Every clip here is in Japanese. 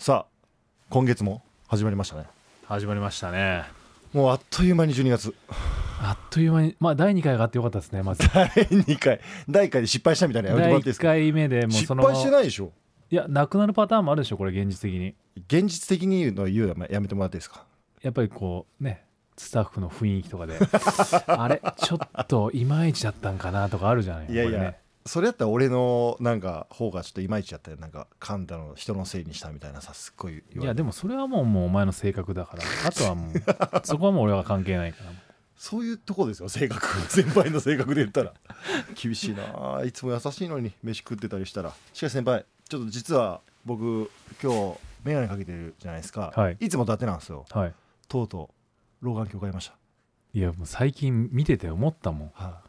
さあ今月も始まりましたね。始まりましたね。もうあっという間に12月。あっという間にまあ第2回があってよかったですねまず。第2回。第1回で失敗したみたいなやめても第1らっていいですか？回目でもう失その敗してないでしょ。いやなくなるパターンもあるでしょこれ現実的に。現実的に言うのは言うのはやめてもらっていいですか？やっぱりこうねスタッフの雰囲気とかで。あれちょっといまいちだったんかなとかあるじゃないいやいや、これねそれやったら俺のなんか方がちょっといまいちやったよ。なんか噛んだの人のせいにしたみたいなさすっごい言われていやでもそれはもうもうお前の性格だから。あとはもうそこはもう俺は関係ないから。そういうとこですよ性格。先輩の性格で言ったら。厳しいな。あいつも優しいのに飯食ってたりしたら。しかし先輩ちょっと実は僕今日眼鏡かけてるじゃないですか、はい。つも伊達なんですよ。はい。とうとう老眼鏡買いました。いやもう最近見てて思ったもん。は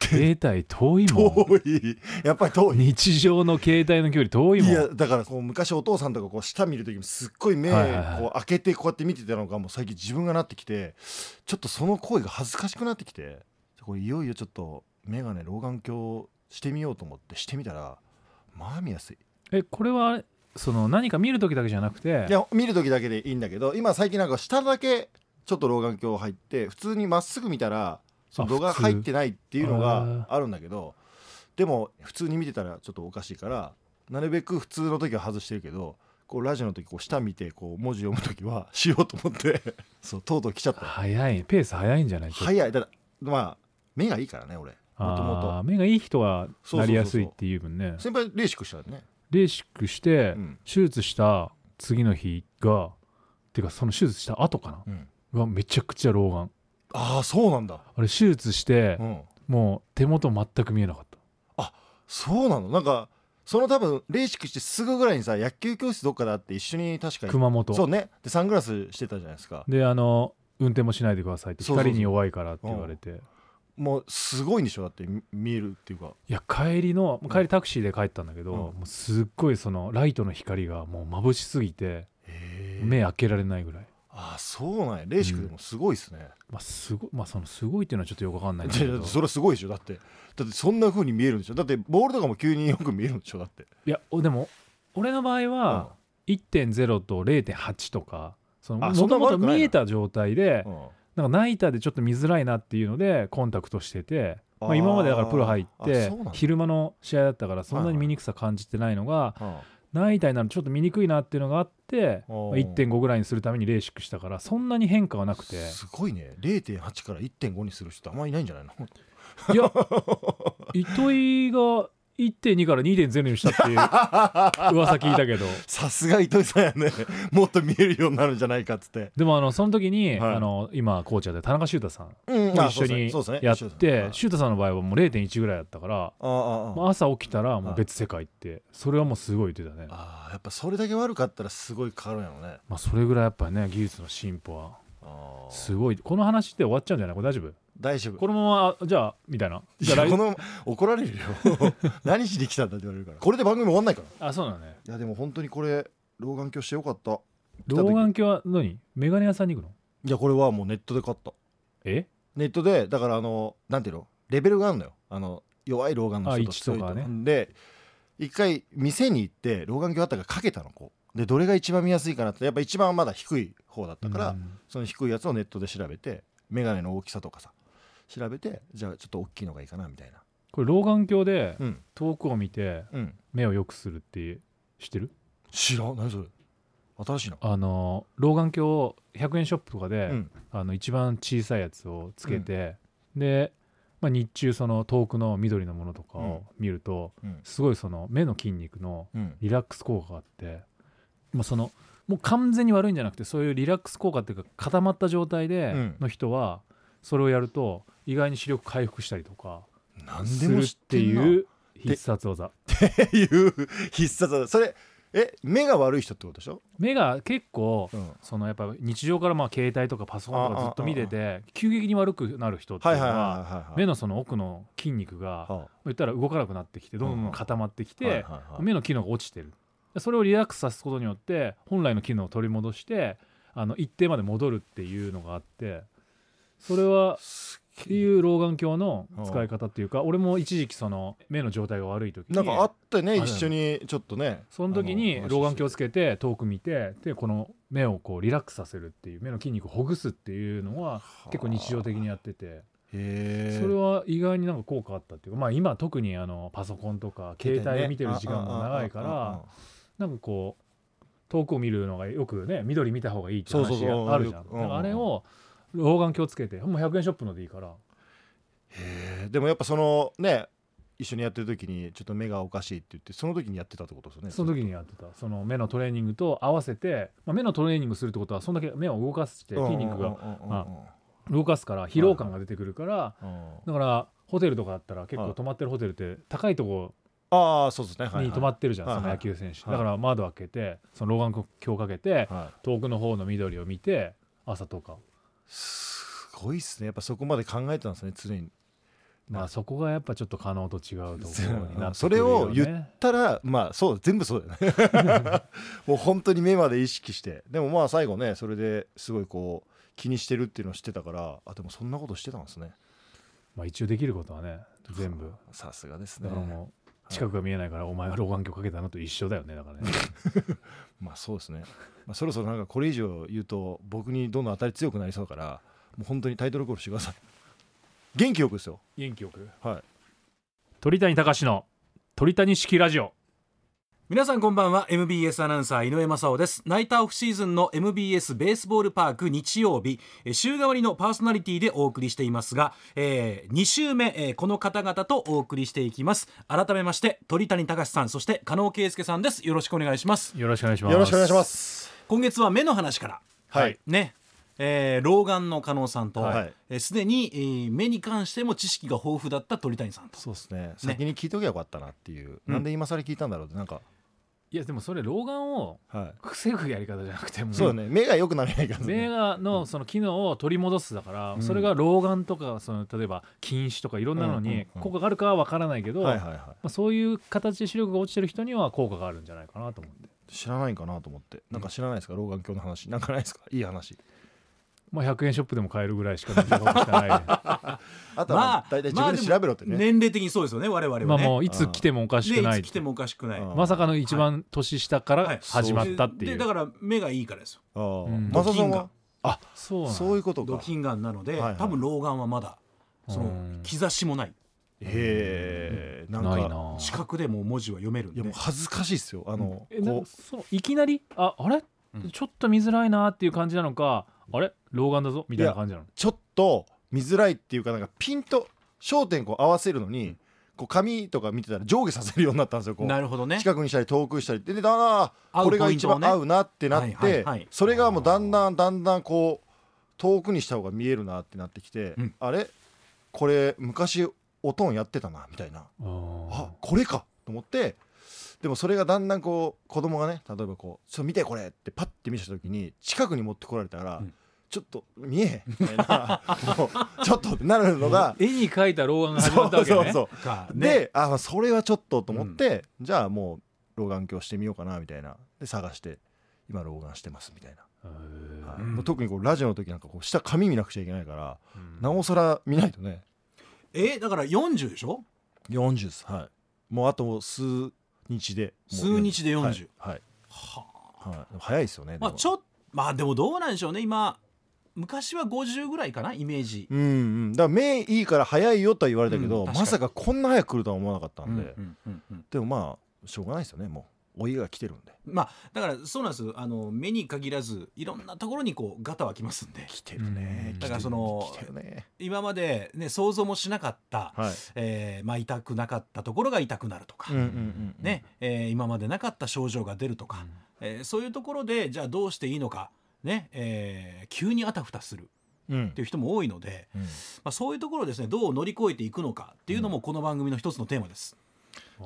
携帯遠いい、もん。遠い。やっぱり遠い。日常の携帯の距離遠いもん。いやだからこう昔お父さんとかこう下見る時もすっごい目こう開けてこうやって見てたのがもう最近自分がなってきてちょっとその行為が恥ずかしくなってきてこれいよいよちょっと眼鏡老眼鏡してみようと思ってしてみたらまあ見やすい。えこれはその何か見る時だけじゃなくて？いや見る時だけでいいんだけど今最近なんか下だけちょっと老眼鏡入って普通にまっすぐ見たら度が入ってないっていうのへがー。あるんだけどでも普通に見てたらちょっとおかしいからなるべく普通の時は外してるけどこうラジオの時こう下見てこう文字読む時は しようと思って そうとうとう来ちゃった。早い。ペース早いんじゃない？早い。だからまあ目がいいからね俺。もともあー目がいい人はなりやすいっていう分ね。と先輩レーシックしたよね。レーシックしてうん。手術した次の日がてかその手術した後かな？うん。がめちゃくちゃ老眼ああそうなんだ。あれ手術してうん。もう手元全く見えなかった。そうなの？なんかその多分レーシックしてすぐぐらいにさ野球教室どっかで会って一緒に確かに。熊本。そうね。でサングラスしてたじゃないですか。であの運転もしないでくださいって光に弱いからって言われて。もうすごいんでしょ？だってみ見えるっていうか。いや帰りの帰りタクシーで帰ったんだけど、うん。もうすっごいそのライトの光がもう眩しすぎて目開けられないぐらい、ああそうなんや。レーシックでもすごいっすね、まあすごまあそのすごいっていうのはちょっとよくわかんないんだけど。それはすごいでしょ。だってだってそんな風に見えるんでしょ。だってボールとかも急によく見えるんでしょ。だって。いやおでも俺の場合は1.0と0.8とかそのもともと見えた状態でうん。なんかナイターでちょっと見づらいなっていうのでコンタクトしててまあ、今までだからプロ入っあて昼間の試合だったからそんなに見にくさ感じてないのがナイターになるとちょっと見にくいなっていうのがあってまあおー1.5ぐらいにするためにレーシックしたからそんなに変化はなくて。すごいね。0.8から1.5にする人あんまりいないんじゃないの？いや糸井が1.2から2.0にしたっていう 噂聞いたけど。さすが糸井さんやね。もっと見えるようになるんじゃないかっつって。でもあのその時に、はい。あの今コーチャーで田中修太さんうんも一緒にやってはい。修太さんの場合はもう0.1ぐらいだったから、朝起きたらもう別世界ってそれはもうすごい言ってたね。ああやっぱそれだけ悪かったらすごい変わるんやろね。まあそれぐらいやっぱりね技術の進歩はすごい。この話って終わっちゃうんじゃない？これ大丈夫？大丈夫。このままじゃあみたいな。この怒られるよ。何しに来たんだって言われるから。これで番組終わんないから。あそうなのね。いやでも本当にこれ老眼鏡してよかった。老眼鏡は何？メガネ屋さんに行くの？いやこれはもうネットで買った。え？ネットでだからあのなんていうの？レベルがあるのよ。あの弱い老眼の人とあ1とかね。で一回店に行って老眼鏡あったからかけたのこう。でどれが一番見やすいかなってやっぱ一番まだ低い方だったから、うん。その低いやつをネットで調べて眼鏡の大きさとかさ調べてじゃあちょっと大きいのがいいかなみたいな。これ老眼鏡でうん。遠くを見てうん。目を良くするって知ってる？知らん。何それ？新しいなあの老眼鏡を100円ショップとかで、うん。あの一番小さいやつをつけて、で、まあ、日中その遠くの緑のものとかを見ると、うん。すごいその目の筋肉のうん。リラックス効果があって、まあ、そのもう完全に悪いんじゃなくてそういうリラックス効果っていうか固まった状態でうん。の人はそれをやると意外に視力回復したりとか何ですもるっ知っていう必殺技。っていう必殺だそれえ目が悪い人ってことでしょ、目が結構うん、そのやっぱ日常からまあ携帯とかパソコンとかずっと見てて急激に悪くなる人っていうのはいはいはいははいはい。目のその奥の筋肉がは言ったら動かなくなってきてどんどんどん固まってきあはいてはいはい。目の機能が落ちてる。それをリラックスさせることによって本来の機能を取り戻してあの一定まで戻るっていうのがあってそれはっていう老眼鏡の使い方っていうか俺も一時期その目の状態が悪い時になんかあってね一緒にちょっとね。その時に老眼鏡つけて遠く見てでこの目をこうリラックスさせるっていう目の筋肉をほぐすっていうのは結構日常的にやってて。それは意外になんか効果あったっていうかまあ今特にあのパソコンとか携帯を見てる時間も長いからなんかこう遠くを見るのがよくね緑見た方がいいって話があるじゃん。あれを老眼鏡つけてもう100円ショップのでいいから。へえでもやっぱそのね一緒にやってる時にちょっと目がおかしいって言ってその時にやってたってことですよねその時にやってた。その目のトレーニングと合わせて、まあ、目のトレーニングするってことはそんだけ目を動かして筋肉があ動かすから疲労感が出てくるからだからホテルとかだったら結構泊まってるホテルって高いとこああそうですね。に泊まってるじゃん、その野球選手、はい。だから窓開けてその老眼鏡かけては遠くの方の緑を見て朝とか。いすごいっすね。やっぱそこまで考えてたんですね常に。まあそこがやっぱちょっと可能と違うところになってそくるよ、ね、れを言ったらまあそう全部そうだよね。もう本当に目まで意識して。でもまあ最後ねそれですごいこう気にしてるっていうのを知ってたからあでもそんなことしてたんですね。まあ一応できることはね全部。さすがですね。だからもう近くが見えないからお前が老眼鏡かけたのと一緒だよねだからね。まあそうですね、まあ、そろそろなんかこれ以上言うと僕にどんどん当たり強くなりそうだからもう本当にタイトルコールしてください。元気よくですよ。元気よく？はい。鳥谷隆の鳥谷式ラジオ皆さんこんばんは。MBS アナウンサー井上正雄です。ナイターオフシーズンの MBS ベースボールパーク日曜日。えー週替わりのパーソナリティでお送りしていますが、えー、2週目、えーこの方々とお送りしていきます。改めまして鳥谷隆さんそして加納圭介さんです。よろしくお願いします。よろしくお願いします。よろしくお願いします。今月は目の話から。はい。ね。えー老眼の加納さんとはい。えーすで、に、えー目に関しても知識が豊富だった鳥谷さんと。そうですね。先に聞いときゃよかったなっていう、うんなんで今更聞いたんだろうってなんか、いやでもそれ老眼をはい。防ぐやり方じゃなくてもそうだね。目が良くならないから目ねがのその機能を取り戻すだから、うん。それが老眼とかその例えば近視とかいろんなのうんうんにうん。効果があるかは分からないけど、はいはいはまあ、そういう形で視力が落ちてる人には効果があるんじゃないかなと思って、い知らないんかなと思って。なんか知らないですか？老眼鏡の話。なんかないですか？いい話まあ、100円ショップでも買えるぐらいしかない あとはまあ大体自分で調べろってね、年齢的にそうですよね我々はね。まあもういつ来てもおかしくないねいつ来てもおかしくない。うん。まさかの一番年下かはい。ら始まったっていう、でだから目がいいからですよ。ああ。うん。マサさんは？あそうそういうことか。ドキンガンなので、はいはい。多分老眼はまだそのうん。兆しもない。へえなんかないな。近くでもう文字は読めるんで。いやもう恥ずかしいっすよ。あの、ういきなり？ああれ、うん。ちょっと見づらいなっていう感じなのかあれ？老眼だぞみたいな感じなの。うちょっと見づらいっていうかなんかピンと焦点こう合わせるのにこう紙とか見てたら上下させるようになったんですよこう。なるほどね。近くにしたり遠くしたり。ででだなこれが一番合うなってなってはいそれがもうだんだんだんだんこう遠くにした方が見えるなってなってきて、うん。あれ？これ昔おとんやってたなみたいな。あこれかと思ってでもそれがだんだんこう子供がね例えばこう「ちょっと見てこれ」ってパッて見せた時に近くに持ってこられたら、うんちょっと見えへんみたいな。ちょっとってなるのが。絵に描いた老眼が始そうまったわけね。そうそうかね。であそれはちょっとと思って、じゃあもう老眼鏡してみようかなみたいな。で探して今老眼してますみたいな、はい。うんもう特にこうラジオの時なんかこう下紙見なくちゃいけないから、うん。なおさら見ないとね。えだから40でしょ？40です。はい。もうあと数日で。数日で40はい、はい。ははい。早いですよねまあちょっまあでもどうなんでしょうね。今昔は50ぐらいかなイメージ。うんうん。だから目いいから早いよとは言われたけど、うんまさかこんな早く来るとは思わなかったんで、うんうんうんでもまあしょうがないですよね。もうお家が来てるんで。まあだからそうなんです。あの目に限らずいろんなところにこうガタはきますんで。来てるね、だからそのね。今までね想像もしなかった、はい。えーまあ、痛くなかったところが痛くなるとか、うんうんうんうん。ねえー今までなかった症状が出るとか、えーそういうところでじゃあどうしていいのか、ねえー急にあたふたするうん。っていう人も多いので、うん。まあ、そういうところをですねどう乗り越えていくのかっていうのもこの番組の一つのテーマです。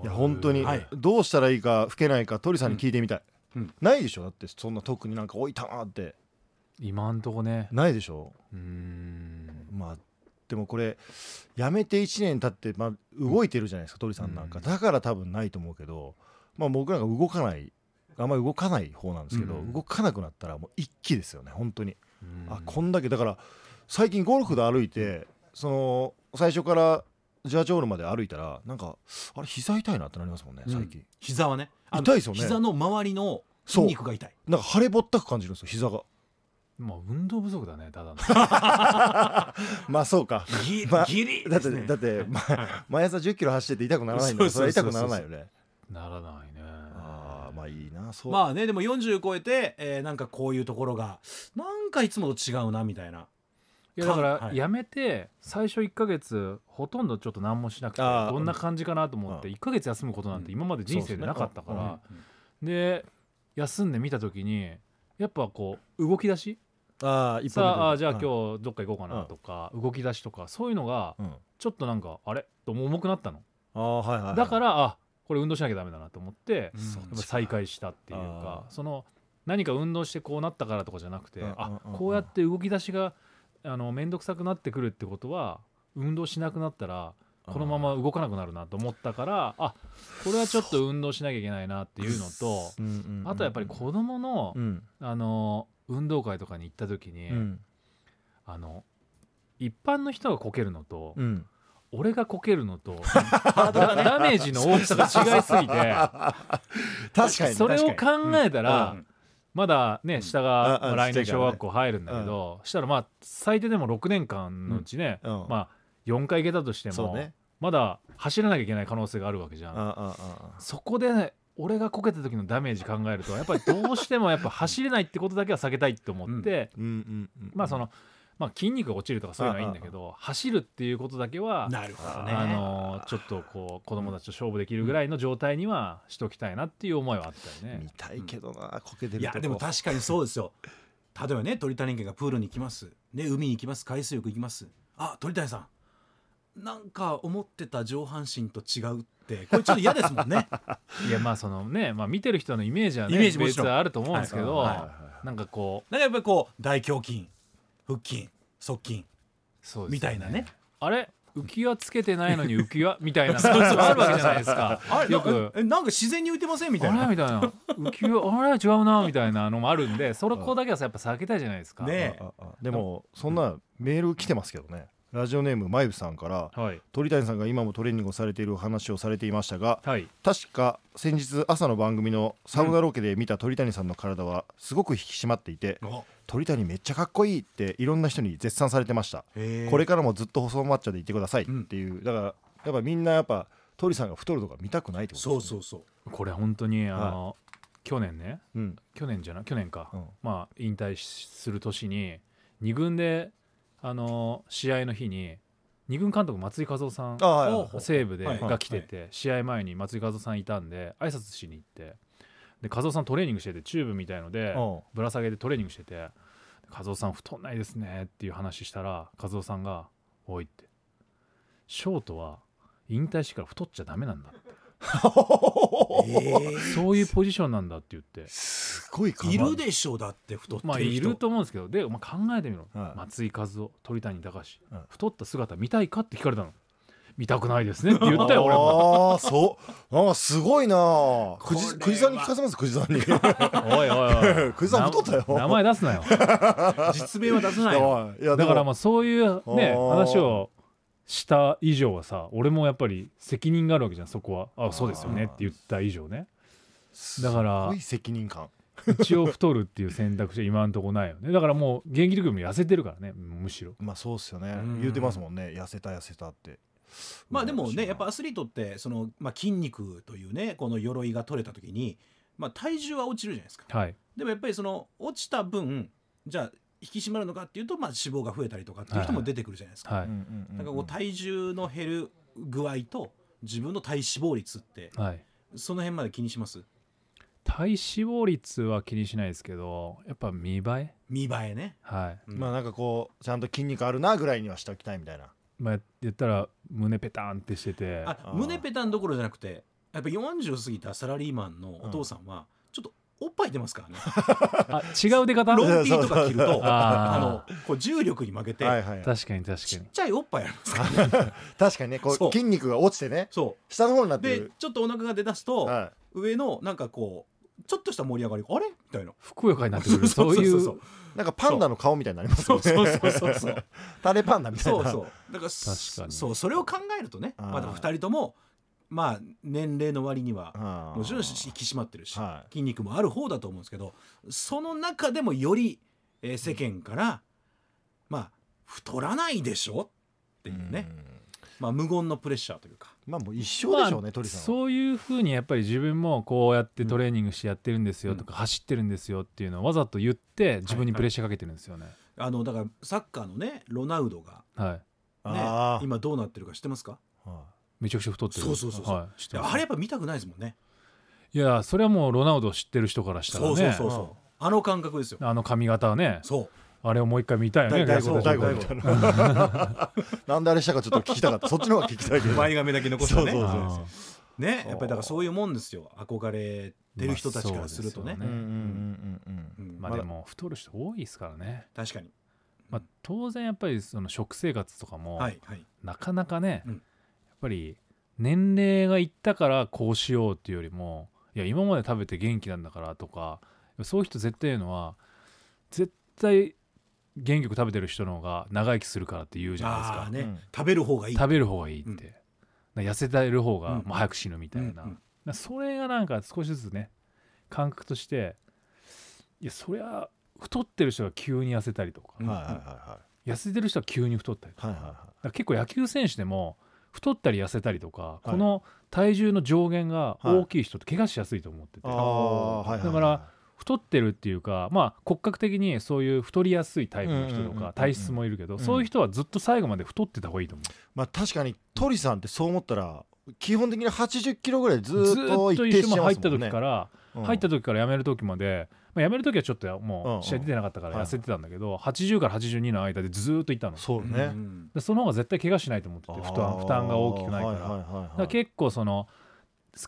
いや本当に、はい。どうしたらいいか吹けないか鳥さんに聞いてみたい、うん。うん。ないでしょ？だってそんな特になんか置いたなって。今んとこね。ないでしょ？うーん。まあでもこれやめて1年経って、まあ、動いてるじゃないですか鳥さんなんか、うん。だから多分ないと思うけど、まあ、僕なんか動かないあんまり動かない方なんですけど、うん動かなくなったらもう一気ですよね本当に、うん。あこんだけだから最近ゴルフで歩いてその最初からジャージョールまで歩いたらなんかあれ膝痛いなってなりますもんね最近、膝はね。痛いですよね。膝の周りの筋肉が痛い。なんか腫れぼったく感じるんですよ膝が。まあ運動不足だねただの。まあそうか。ギまあギリだって、だって、ま毎朝1 0キロ走ってて痛くならないんだからそれは痛くならないよね。ならない。ねああまあいいなそう、まあねでも40超えて、えーなんかこういうところがなんかいつもと違うなみたいな。いやだかはい。らやめて最初1ヶ月ほとんどちょっと何もしなくてどんな感じかなと思ってうん。1ヶ月休むことなんて今まで人生でなかったかうん。らで休んでみた時にやっぱこう動き出し？あさああじゃあ日今日どっか行こうかなとか動き出しとかそういうのがうん、ちょっとなんかあれ？と重くなったの。ああはいはい、はい、だからあこれ運動しなきゃダメだなと思ってうん。再開したっていうかその何か運動してこうなったからとかじゃなくてうんうんあこうやって動き出しがあの面倒くさくなってくるってことは運動しなくなったらこのまま動かなくなるなと思ったからあこれはちょっと運動しなきゃいけないなっていうのとうんうんうん。あとやっぱり子供のうん。あの運動会とかに行った時にうん。あの一般の人がこけるのとうん俺がこけるのと ダダメージの大きさが違いすぎて。確かにそれを考えたら、うん。まだね下あが、あまあ来年小学校入るんだけど、したらまあ最低でも6年間のうちね、まあ4回行けたとしても、ね。まだ走らなきゃいけない可能性があるわけじゃん。そこで、ね、俺がこけた時のダメージ考えるとやっぱりどうしてもやっぱ走れないってことだけは避けたいって思って、うんうんうん。まあその、まあ、筋肉が落ちるとかそういうのはいいんだけど走るっていうことだけはなるほどね。あのちょっとこう子供たちと勝負できるぐらいの状態にはしときたいなっていう思いはあったよね。見。たいけどなこけてるいやでも確かにそうですよ。例えばね鳥谷家がプールに行きます。ね海に行きます。海水浴行きます。あ鳥谷さん。なんか思ってた上半身と違うって。これちょっと嫌ですもんね。いやまあそのね、まあ、見てる人のイメージはねイメージもちろん。別にあると思うんですけど、はいはい。なんかこうなんかやっぱりこう大胸筋腹筋側筋そうでみたいなね。あれ？浮き輪つけてないのに浮き輪？みたいな。のがあるわけじゃないですか。あれよく。なえなんか自然に浮いてませんみたいな。あれ？みたいな。浮き輪？あれ違うな。みたいなのもあるんでそれこだけはさやっぱ避けたいじゃないですか。ね。あでもそんなメール来てますけどね。ラジオネームまゆさんからはい。鳥谷さんが今もトレーニングをされている話をされていましたがはい。確か先日朝の番組のサウナロケで見た鳥谷さんの体はすごく引き締まっていてお鳥谷めっちゃかっこいいっていろんな人に絶賛されてました。これからもずっと細マッチョでいてくださいっていう、だからやっぱみんなやっぱ鳥さんが太るとか見たくないってことです、ね、そうそうそう。これ本当にあの、去年ね。う、うん。去年じゃな？い去年か、うん。まあ引退しする年に2軍であの試合の日に2軍監督松井和夫さん西武ではい。が来てて、試合前に松井和夫さんいたんで挨拶しに行って。で和夫さんトレーニングしててチューブみたいのでうん。ぶら下げでトレーニングしてて「和夫さん太んないですね」っていう話したら和夫さんが「おい」って「ショートは引退してから太っちゃダメなんだ」って。そういうポジションなんだって言って。すごいいるでしょだって太ってる人。まあいると思うんですけど。で、まあ、考えてみろ、はい松井和夫鳥谷隆、うん。太った姿見たいかって聞かれたの見たくないですね。って言ったよ俺も。ああそう。ああすごいな。くじくじさんに聞かせます？くじさんに。おいおいおい。クイズさん太ったよ。な名前出すなよ。実名は出さないの いやだからまもあそういうね話をした以上はさ俺もやっぱり責任があるわけじゃんそこは。あそうですよね。って言った以上ね。だからすごい責任感。一応太るっていう選択肢は今んとこないよね。だからもう現役力も痩せてるからねむしろ。まあそうっすよね。うん。言うてますもんね。痩せた痩せたってまあでもねやっぱアスリートってその、まあ、筋肉というねこの鎧が取れた時に、まあ、体重は落ちるじゃないですか。はい。でもやっぱりその落ちた分じゃあ引き締まるのかっていうと、まあ、脂肪が増えたりとかっていう人も出てくるじゃないですか、はい、うんからこう体重の減る具合と自分の体脂肪率ってはい。その辺まで気にします？体脂肪率は気にしないですけどやっぱ見栄え？見栄えね、はい。うん。まあなんかこうちゃんと筋肉あるなぐらいにはしておきたいみたいなまあ言ったら胸ペタンってしてて。あ胸ペタンどころじゃなくてやっぱ40過ぎたサラリーマンのお父さんはちょっとおっぱい出ますからね、あ違う出方？ロン T とか着ると あのこう重力に負けて、はいはい確かに確ちっかに。ちゃいおっぱいありますからね。確かにねこそう。う筋肉が落ちてね。そ下の方になっうてる。でちょっとお腹が出だすと、は上のなんかこうちょっとした盛り上がりあれ？みたいな。ふくよかになってくる。そういう。なんかパンダの顔みたいになりますよね。そうそうそうそう。タレパンダみたいな。そうそう。だから確かに。そうそれを考えるとねまだ2人ともまあ年齢の割にはもちろん引き締まってるし、はい。筋肉もある方だと思うんですけどその中でもより、えー世間から、まあ太らないでしょ？っていうね、まあ、無言のプレッシャーというか。まあもう一緒でしょうね、鳥さんは。そういうふうにやっぱり自分もこうやってトレーニングしてやってるんですよとか、走ってるんですよっていうのをわざと言って自分にプレッシャーかけてるんですよね。あのだからサッカーのねロナウドが、はい、ね今どうなってるか知ってますか？はめちゃくちゃ太ってる。そうそうそうそう。はい、あれやっぱ見たくないですもんね。いやそれはもうロナウドを知ってる人からしたらね。そうそうそうそう。あの感覚ですよ。あの髪型はね、そうあれをもう一回見たいよね。大い逆に大悟大悟みたいななんであれしたかちょっと聞きたかった。そっちの方が聞きたいけど。前髪だけ残したねそうそうそう。あねやっぱりだからそういうもんですよ憧れてる人たちからするとね,、まあそうですよねうんうんうんうんうん。ーまあでも太る人多いですからね。確かに。まあ、当然やっぱりその食生活とかも、はいはい。なかなかね、うん。やっぱり年齢がいったからこうしようっていうよりもいや今まで食べて元気なんだからとかそういう人絶対言うのは絶対元気よく食べてる人の方が長生きするからって言うじゃないですか。ね、うん。食べる方がいい。食べる方がいいって、うん。痩せてる方がうんまあ早く死ぬみたいな、うんうんだからそれがなんか少しずつね感覚としていやそりゃ太ってる人が急に痩せたりとか、うん。はいはいは痩せてる人は急に太ったりとか,、いはいはいはい。だから結構野球選手でも太ったり痩せたりとか、い。この体重の上限が大きい人って怪我しやすいと思ってて、ああはいはいはい。だから太ってるっていうかまあ骨格的にそういう太りやすいタイプの人とうんうんうんうんか体質もいるけど、ん。そういう人はずっと最後まで太ってた方がいいと思う。まあ確かに鳥さんってそう思ったら基本的に80キロぐらいずっと一定し一緒も入ったてますもんね。時から、うん。入った時から辞める時まで、まあ、辞める時はちょっともう試合出てなかったからはい痩せてたんだけど、80から82の間でずーっといたの。そうね、うん。でその方が絶対怪我しないと思ってて負担負担が大きくないから,、はいはいはいはい。だから結構その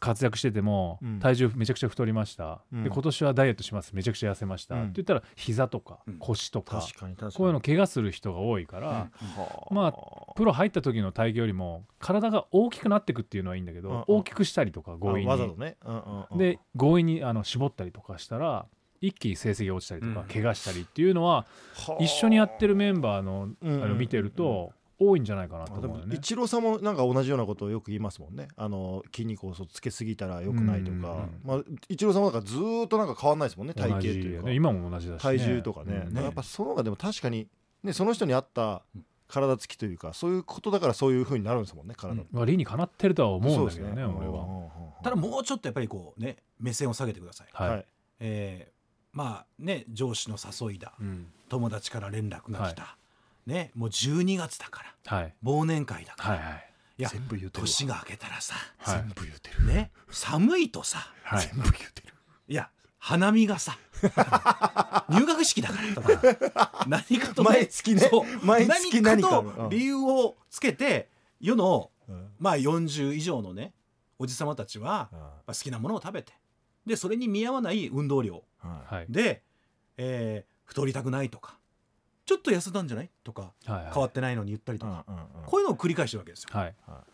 活躍しててもうん。体重めちゃくちゃ太りました、うん。で今年はダイエットします。めちゃくちゃ痩せました、うん。って言ったら膝とかうん。腰とか、確かに確かに。こういうの怪我する人が多いから、うん。はまプロ入った時の体型よりも体が大きくなっていくっていうのはいいんだけど、うんうん。大きくしたりとか強引に。ね、うんうんうん。で強引にあの絞ったりとかしたら一気に成績が落ちたりとか、うん。怪我したりっていうのははあ。一緒にやってるメンバーのあうんうん。の見てると多いんじゃないかなと思うよね。一郎さんもなんか同じようなことをよく言いますもんね。あの筋肉をつけすぎたらよくないとか、うん。うんうんまあ、一郎さんもなんかずーっとなんか変わんないですもんね体型というか、ね今も同じだし、ね、体重とかね,、うん。やっぱその方がでも確かに、ね、その人に合った体つきというかそういうことだからそういう風になるんですもんね体って、まあ理にかなってるとは思うんだけどねそうです俺は。ただもうちょっとやっぱりこうね目線を下げてください、はい、はいえーまあね上司の誘いだ。うん。友達から連絡が来た、ねもう12月だから。はい。忘年会だから、はいはい。いや全部言うてるわ。年が明けたらさ。はい。全部言うてる、ね寒いとさ。はい。全部言うてる。いや花見がさ。入学式だからとか何かとね毎月ね。毎月何か何かと理由をつけて世のうん。まあ40以上のねおじさまたちはうん。まあ好きなものを食べて。でそれに見合わない運動量。はいはい。で、えー太りたくないとかちょっと痩せたんじゃない？とかはい変わってないのに言ったりとか、うんうんうん。こういうのを繰り返してるわけですよ。はい。だか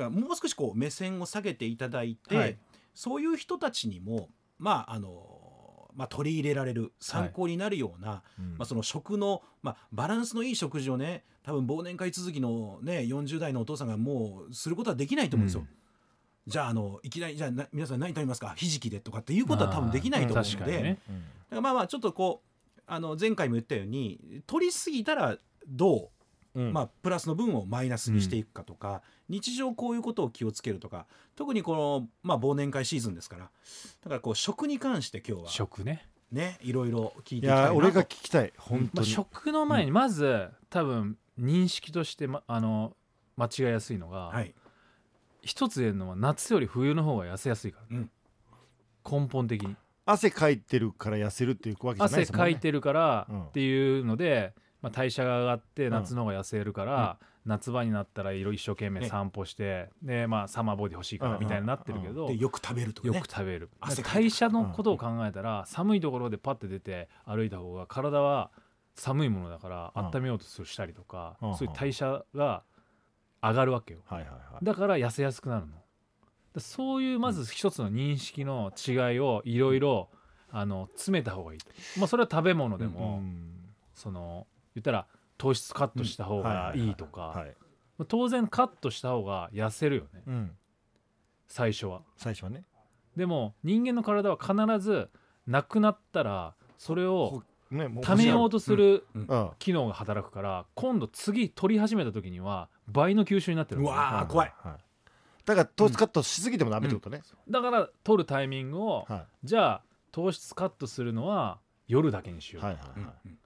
らもう少しこう目線を下げていただいて、はい。そういう人たちにもまああのまあ、取り入れられる参考になるような、うん。まあ、その食の、まあ、バランスのいい食事をね多分忘年会続きの、ね、40代のお父さんがもうすることはできないと思うんですよ。うん。じゃああのいきなりじゃあな皆さん何食べますか？ひじきでとかっていうことは多分できないと思うので、ね。うん。だからまあまあちょっとこうあの前回も言ったように取りすぎたらどううん。まあ、プラスの分をマイナスにしていくかとか、日常こういうことを気をつけるとか特にこの、まあ、忘年会シーズンですからだからこう食に関して今日は食ね、ねいろいろ聞いいていきたいなと。や俺が聞きたい。本まあ、当に、食の前にまず、多分認識として、ま、あの間違いやすいのが、はい。一つ言えるのは夏より冬の方が痩せやすいから、うん。根本的に汗かいてるから痩せるっていうわけじゃない汗ですもんね。かいてるからうん。っていうので、まあ、代謝が上がってん。夏の方が痩せるから、夏場になったらいろいろ一生懸命ね。散歩して、でまあ、サマーボディ欲しいからみたいになってるけど、でよく食べるとかね。よく食べる、代謝のことを考えたら、寒いところでパッて出て歩いた方が体は寒いものだからうん。温めようとしたりとか、うん。そういう代謝が上がるわけよ。はいはいはい。だから痩せやすくなるの。でそういうまず一つの認識の違いをいろいろあの詰めた方がいい。と、まあ、それは食べ物でも、その言ったら糖質カットした方がいいとか当然カットした方が痩せるよね。うん。最初は。最初はね。でも人間の体は必ずなくなったらそれをねも貯めようとするうん。うん。機能が働くから今度次取り始めた時には倍の吸収になってるうわ怖い。はだから糖質カットしすぎてもダメってことね。だから取るタイミングをはじゃあ糖質カットするのは夜だけにしよ、いう。はいはいはい。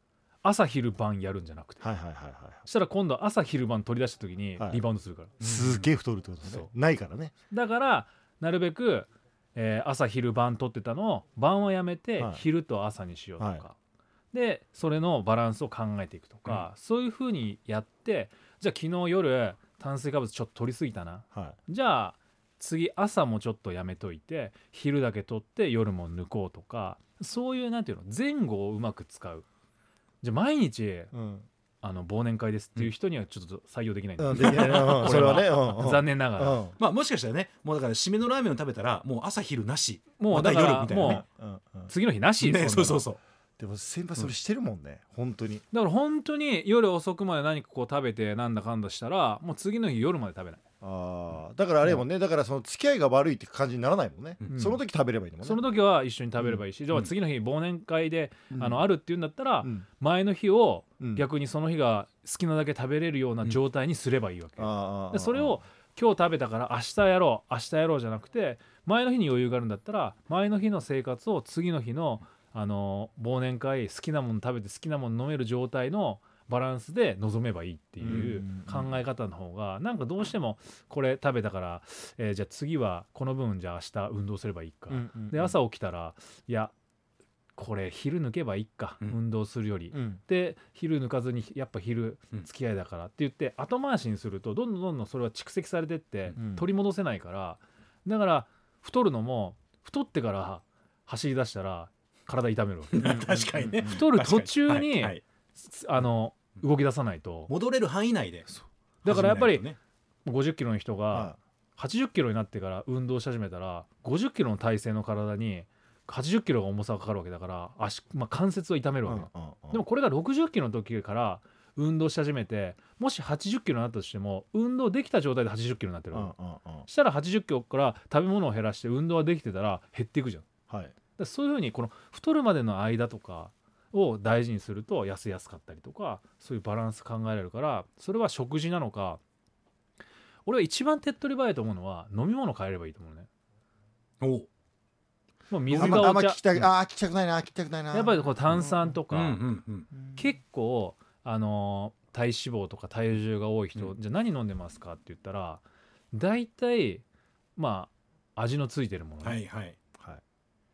朝昼晩やるんじゃなくて、はいはいはいはいそしたら今度朝昼晩取り出した時にはい。リバウンドするから、すげえ太るってことね。そないからね。だからなるべく、えー朝昼晩取ってたのを晩はやめてはい。昼と朝にしようとか、はい。でそれのバランスを考えていくとか、そういうふうにやってじゃあ昨日夜炭水化物ちょっと取りすぎたな。はじゃあ次朝もちょっとやめといて昼だけ取って夜も抜こうとかそういうなんていうの前後をうまく使う。じゃあ毎日いうん。あの忘年会ですっていう人にはちょっと採用できないんだ、うん。できない。うん それはね。うんうん。残念ながら、うん。まあもしかしたらねもうだから締めのラーメンを食べたらもう朝昼なし。もうだから夜みたいなね。もううんうん。次の日なし、ねそうそうそうでも先輩それしてるもんね本当に。だから本当に夜遅くまで何かこう食べてなんだかんだしたらもう次の日夜まで食べない。ああだからあれやもんね。だからその付き合いが悪いって感じにならないもんね。うん。その時食べればいいのもんね。その時は一緒に食べればいいし、うん。次の日忘年会で、うん。あのあるっていうんだったら、うん。前の日をうん。逆にその日が好きなだけ食べれるような状態にすればいいわけ、でそれを今日食べたから明日やろう明日やろうじゃなくて前の日に余裕があるんだったら前の日の生活を次の日のあの忘年会好きなもの食べて好きなもの飲める状態のバランスで臨めばいいっていう考え方の方がなんかどうしてもこれ食べたから、えーじゃあ次はこの分じゃあ明日運動すればいいか、で朝起きたらいやこれ昼抜けばいいか、うん。運動するより、うん。で昼抜かずにやっぱ昼うん。付き合いだからって言って後回しにするとどんどんどんどんそれは蓄積されてってうん。取り戻せないから。だから太るのも太ってから走り出したら体痛めるわけ。確かにね。太る途中にはいはい。あの動き出さないと。戻れる範囲内で。だからやっぱり始めない50キロの人がは80キロになってから運動し始めたら50キロの体勢の体に80キロが重さがかかるわけだから足、まあ、関節を痛めいるわけ、うんうんうん。でもこれが60キロの時から運動し始めてもし80キロになったとしても運動できた状態で80キロになってるうんわけ、うんうんしたら80キロから食べ物を減らして運動ができてたら減っていくじゃん。はいらそういうふうにこの太るまでの間とかを大事にすると痩せやすかったりとかそういうバランス考えられるからそれは食事なのか俺は一番手っ取り早いと思うのは飲み物変えればいいと思うねおう。もう水あんまあかお茶。んまあー聞きたくないな聞きたくないな。やっぱりこう炭酸とか、うんうんうん結構あのー体脂肪とか体重が多い人、うじゃあ何飲んでますかって言ったら大体まあ味のついてるものね、はいはいはい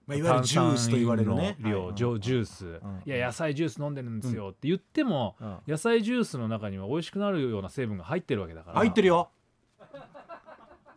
まあいわゆるジュースと言われるね。炭酸飲料、はいジュース、ん。いや野菜ジュース飲んでるんですよって言っても、うん。野菜ジュースの中には美味しくなるような成分が入ってるわけだから。入ってるよ。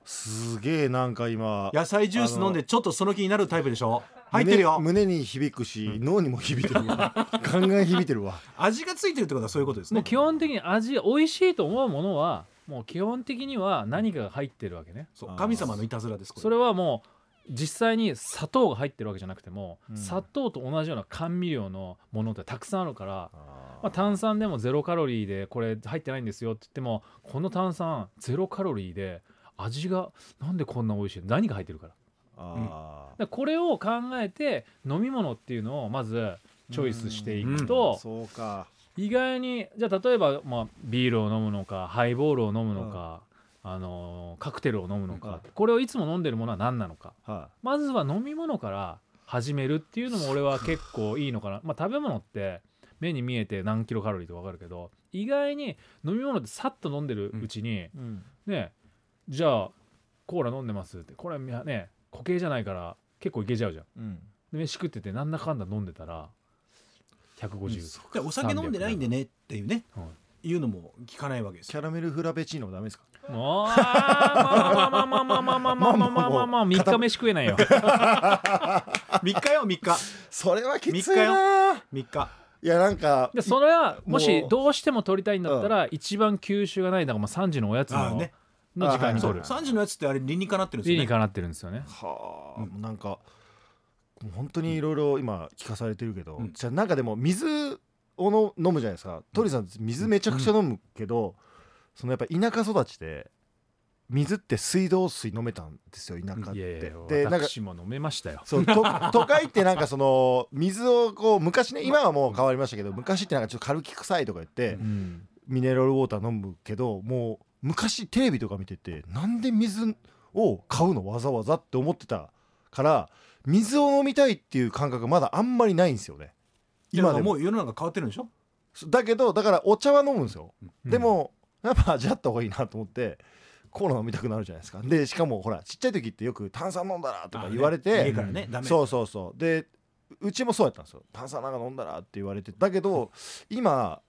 すげえなんか今野菜ジュース飲んでちょっとその気になるタイプでしょ？入ってるよ。胸胸に響くし脳にも響いてるわ。考え響いてるわ。味がついてるってことはそういうことですね。もう基本的に味美味しいと思うものはもう基本的には何かが入ってるわけね。そう神様のいたずらですこそれはもう実際に砂糖が入ってるわけじゃなくても、うん。砂糖と同じような甘味料のものってたくさんあるから、あまあ、炭酸でもゼロカロリーでこれ入ってないんですよって言ってもこの炭酸ゼロカロリーで味がなんでこんな美味しいの何が入ってるから。あらこれを考えて飲み物っていうのをまずチョイスしていくと、そうか。意外にじゃあ例えば、まあ、ビールを飲むのかハイボールを飲むのか、あのーカクテルを飲むのか、うんこれをいつも飲んでるものは何なのか。はまずは飲み物から始めるっていうのも俺は結構いいのかな。まあ食べ物って目に見えて何キロカロリーとか分かるけど意外に飲み物ってさっと飲んでるうちに、いうん。ねじゃあコーラ飲んでますって。これね固形じゃないから結構いけちゃうじゃん。うん。で飯食っててなんだかんだ飲んでたら150、じゃあお酒飲んでないんでねっていうね。はい。いうのも聞かないわけですよ。キャラメルフラペチーノもダメですか？もうまあまあまあまあまあまあまあまあまあまあまあ3日飯食えないよ3日よ3日それはきつい三日よな3日いやなんかでそれはもしどうしても取りたいんだったら一番吸収がないだからまあ3時のおやつのねの時間にあはい取る3時のやつってあれ理にかなってるんですよね理にかなってるんですよねはあ、うなんか本当にいろいろ今聞かされてるけど、うんじゃあなんかでも水をの飲むじゃないですか鳥さん水めちゃくちゃ飲むけど、そのやっぱ田舎育ちで水って水道水飲めたんですよ田舎って。いやいやでなんか私も飲めましたよ。そうと 都会ってなんかその水をこう昔ね今はもう変わりましたけど昔ってなんかちょっと軽き臭いとか言って、うん。ミネラルウォーター飲むけどもう昔テレビとか見ててなんで水を買うのわざわざって思ってたから水を飲みたいっていう感覚がまだあんまりないんですよね。今今でも。もう世の中変わってるんでしょ？だけどだからお茶は飲むんですよ、うん。でもやっぱ味あった方がいいなと思ってコーラ飲みたくなるじゃないですか。でしかもほらちっちゃい時ってよく炭酸飲んだらとか言われて、あね家からねダメ。そうそうそう。でうちもそうやったんですよ。炭酸なんか飲んだらって言われてだけど今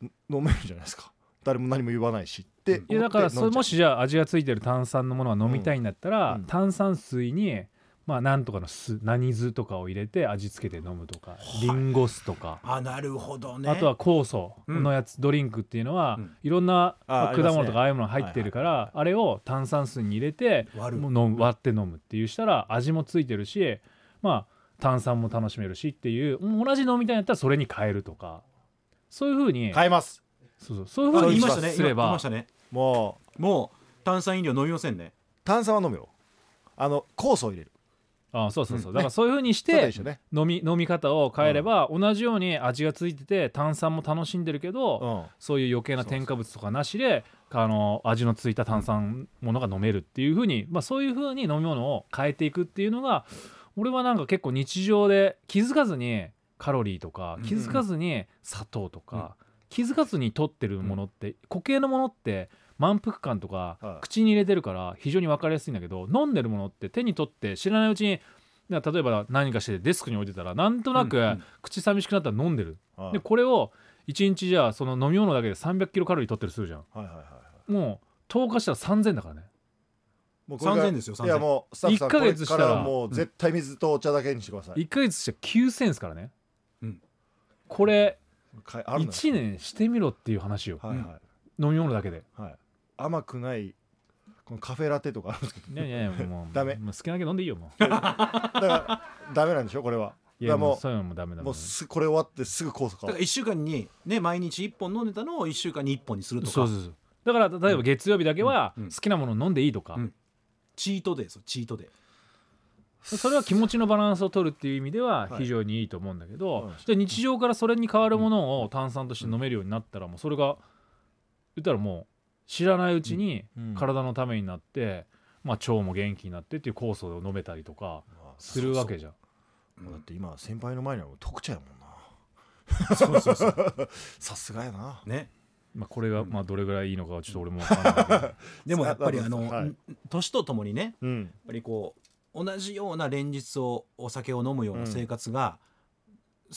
ん。飲めるじゃないですか。誰も何も言わないしっていやだからそれもしじゃあ味がついてる炭酸のものが飲みたいんだったら、うん。炭酸水にまあなんとかの酢何酢とかを入れて味付けて飲むとかリンゴ酢とか、あなるほどね。あとは酵素のやつ、ドリンクっていうのは、うん。いろんな果物とかああいうものが入ってるから、あれを炭酸水に入れて割る。割って飲むっていうしたら味もついてるしまあ炭酸も楽しめるしっていう同じ飲みたいんだったらそれに変えるとか。そういうふうに、変えます。そうそう。そういうふあうに言いましたね。す。れば。今言いましたね。もうもう炭酸飲料飲みませんね。炭酸は飲むよ。あの酵素を入れるあそうそうそう、うん。だからそういうふうにしてね。飲み飲み方を変えれば、同じように味がついてて炭酸も楽しんでるけど、うん。そういう余計な添加物とかなしであの味のついた炭酸ものが飲めるっていうふうに、まあ、そういうふうに飲み物を変えていくっていうのが俺はなんか結構日常で気づかずにカロリーとかうん気づかずに砂糖とか、気づかずに取ってるものって、固形のものって満腹感とかはい。口に入れてるから非常に分かりやすいんだけど飲んでるものって手に取って知らないうちに例えば何かしてデスクに置いてたらなんとなくうんうん。口寂しくなったら飲んでる、はい。でこれを1日じゃあその飲み物だけで300キロカロリー取ってるするじゃん。はいはいはいはい。もう10日したら3000だからね。もうこれから3000ですよ3000いやもうスタッフさん一ヶ月したらもう絶対水とお茶だけにしてください、1ヶ月して9000ですからね、うん。これかあるのよ。1年してみろっていう話よ、はいはい、飲み物だけで。はい、甘くないこのカフェラテとかあるんですけど。いやいやいやもう ダメ。もう好きなだけ飲んでいいよもう。だからダメなんでしょこれは。いやももうそういうのもダメだうもんもう。すこれ終わってすぐ酵素かだから1週間にね毎日1本飲んでたのを1週間に1本にするとか。そうそうそう。だから例えば月曜日だけはうんうん。好きなもの飲んでいいとか、うんチートデーですよチートデーそれは気持ちのバランスを取るっていう意味でははい。非常にいいと思うんだけど、はい。じゃあ日常からそれに変わるものを炭酸として飲めるようになったらもうそれが言ったらもう知らないうちにうん。体のためになって、まあ、腸も元気になってっていう酵素を飲めたりとかするわけじゃん。もうだって今先輩の前には特茶やもんな。そうそうそう。さすがやな。ね。まあ、これがまあどれぐらいいいのかはちょっと俺も分かんないけど。でもやっぱりさあの、はい。年とともにねやっうんぱりこう同じような連日をお酒を飲むような生活が、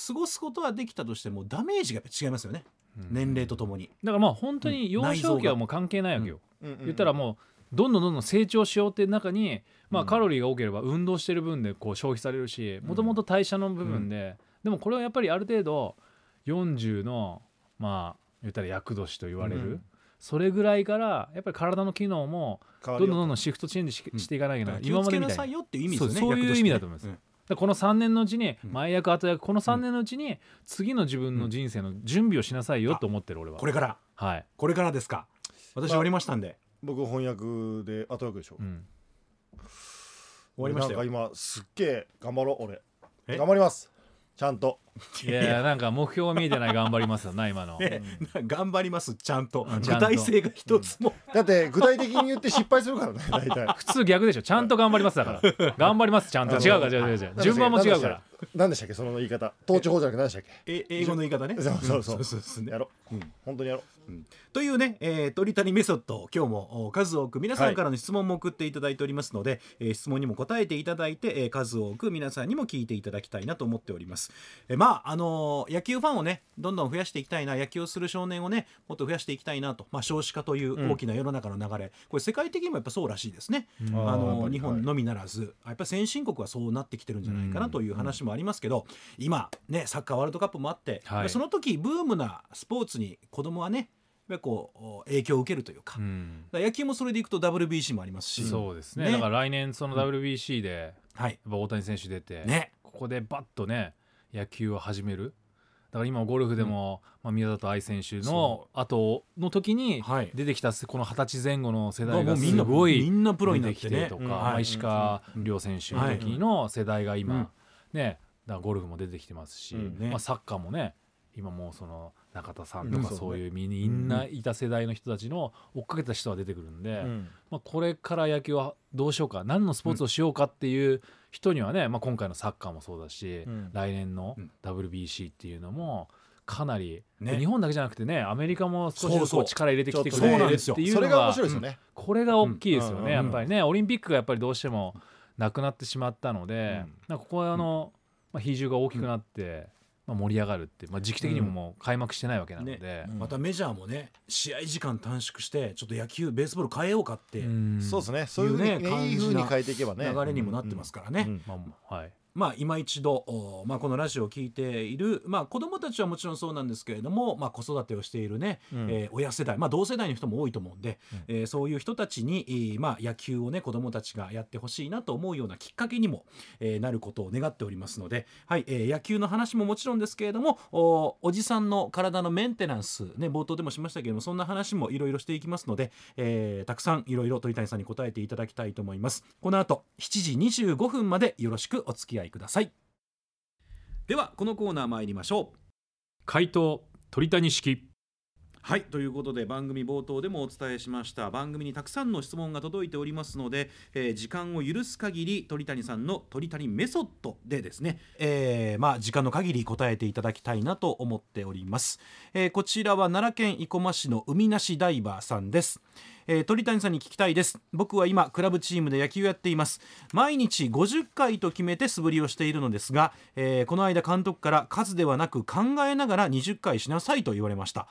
過ごすことはできたとしてもダメージがやっぱ違いますよね、年齢とともに。だからまあ本当に幼少期はもう関係ないわけよ。言言ったらもうどんどんどんどん成長しようっていう中に、まあ、うん。カロリーが多ければ運動してる分でこう消費されるしもともと代謝の部分で、でもこれはやっぱりある程度40のまあ言ったら厄年と言われる、うん。それぐらいからやっぱり体の機能もどどんどんどんどんシフトチェンジし,、うん。していかなきゃいけない、気をつけなさいによっていう意味ですよねそういう意味だと思いますうんだからこの3年のうちにうん。前役後役この3年のうちに次の自分の人生の準備をしなさいよと思ってる俺は。これから。はい、これからですか。私終わりましたんで。僕翻訳で後役でしょ。うん、終わりましたよ。なんか今すっげえ頑張ろう俺。え？頑張りますちゃんと。いやいやなんか目標が見えてない頑張りますよな今の。ね頑張りますちゃんと。具体性が一つも、だって具体的に言って失敗するからね 大体。普通逆でしょ。ちゃんと頑張りますだから。頑張りますちゃんと。違うから違う違う違う。順番も違うから何でしたっけその言い方。統治法じゃなくて何でしたっえ英語の言い方ね。そうそうそう。そうですね。けやろう、うん。本当にやろというね、えー、鳥谷メソッド今日もお数多く皆さんからの質問も送っていただいておりますので、えー質問にも答えていただいて、えー数多く皆さんにも聞いていただきたいなと思っております、えーまああのー野球ファンをねどんどん増やしていきたいな野球をする少年をねもっと増やしていきたいなと、まあ、少子化という大きな世の中の流れ、これ世界的にもやっぱそうらしいですね、うん。あのぱり。日本のみならずやっぱり先進国はそうなってきてるんじゃないかなという話もありますけど、今ねサッカーワールドカップもあって、はい。その時ブームなスポーツに子供はねこう影響を受けるというか,、うん。野球もそれでいくと WBC もありますしそうですね。ね。だから来年その WBC ではい。やっぱ大谷選手出て、ね。ここでバッとね野球を始める。だから今ゴルフでも、まあ、宮里藍選手のそ後の時にはい。出てきたこの二十歳前後の世代がもうみんなすごいみんなプロにな出ってきてとか、うん。まあはい石川遼選手の時の世代が今、うん。ねだゴルフも出てきてますし、うんね。まあ、サッカーもね今もうその中田さんとかうんそういうみんないた世代の人たちの追っかけた人が出てくるんで、うん。まあ、これから野球はどうしようか何のスポーツをしようかっていう人にはね、まあ、今回のサッカーもそうだし、うん。来年のうん。WBC っていうのもかなり、ね。日本だけじゃなくてねアメリカも少しずそうそう。つ力入れてきてくれるっていうそれが面のが白いですよね、これが大きいですようんねやっぱりねオリンピックがやっぱりどうしてもなくなってしまったので、ここはあの、まあ、比重が大きくなって、まあ、盛り上がるって、まあ、時期的にももう開幕してないわけなので。うん。またメジャーもね試合時間短縮してちょっと野球ベースボール変えようかって。うん。そうですね。そういうふうに、いうねね、いいふうに変えていけばね。流れにもなってますからね、うん。まあはいまあ、今一度、おまあ、このラジオを聞いている、まあ、子どもたちはもちろんそうなんですけれども、まあ、子育てをしているね、うん。えー親世代、まあ、同世代の人も多いと思うんで、うん。えーそういう人たちに、えーまあ、野球をね子どもたちがやってほしいなと思うようなきっかけにも、えーなることを願っておりますので、はいえー野球の話ももちろんですけれどもおおじさんの体のメンテナンス、ね、冒頭でもしましたけれどもそんな話もいろいろしていきますので、えーたくさんいろいろ鳥谷さんに答えていただきたいと思います。この後7時25分までよろしくお付き合いください。ではこのコーナー参りましょう。回答鳥谷式。はいということで番組冒頭でもお伝えしました。番組にたくさんの質問が届いておりますので、えー時間を許す限り鳥谷さんの鳥谷メソッドでですね、えーまあ時間の限り答えていただきたいなと思っております、えーこちらは奈良県生駒市の海なしダイバーさんですえー鳥谷さんに聞きたいです。僕は今クラブチームで野球をやっています。毎日50回と決めて素振りをしているのですが、えーこの間監督から数ではなく考えながら20回しなさいと言われました。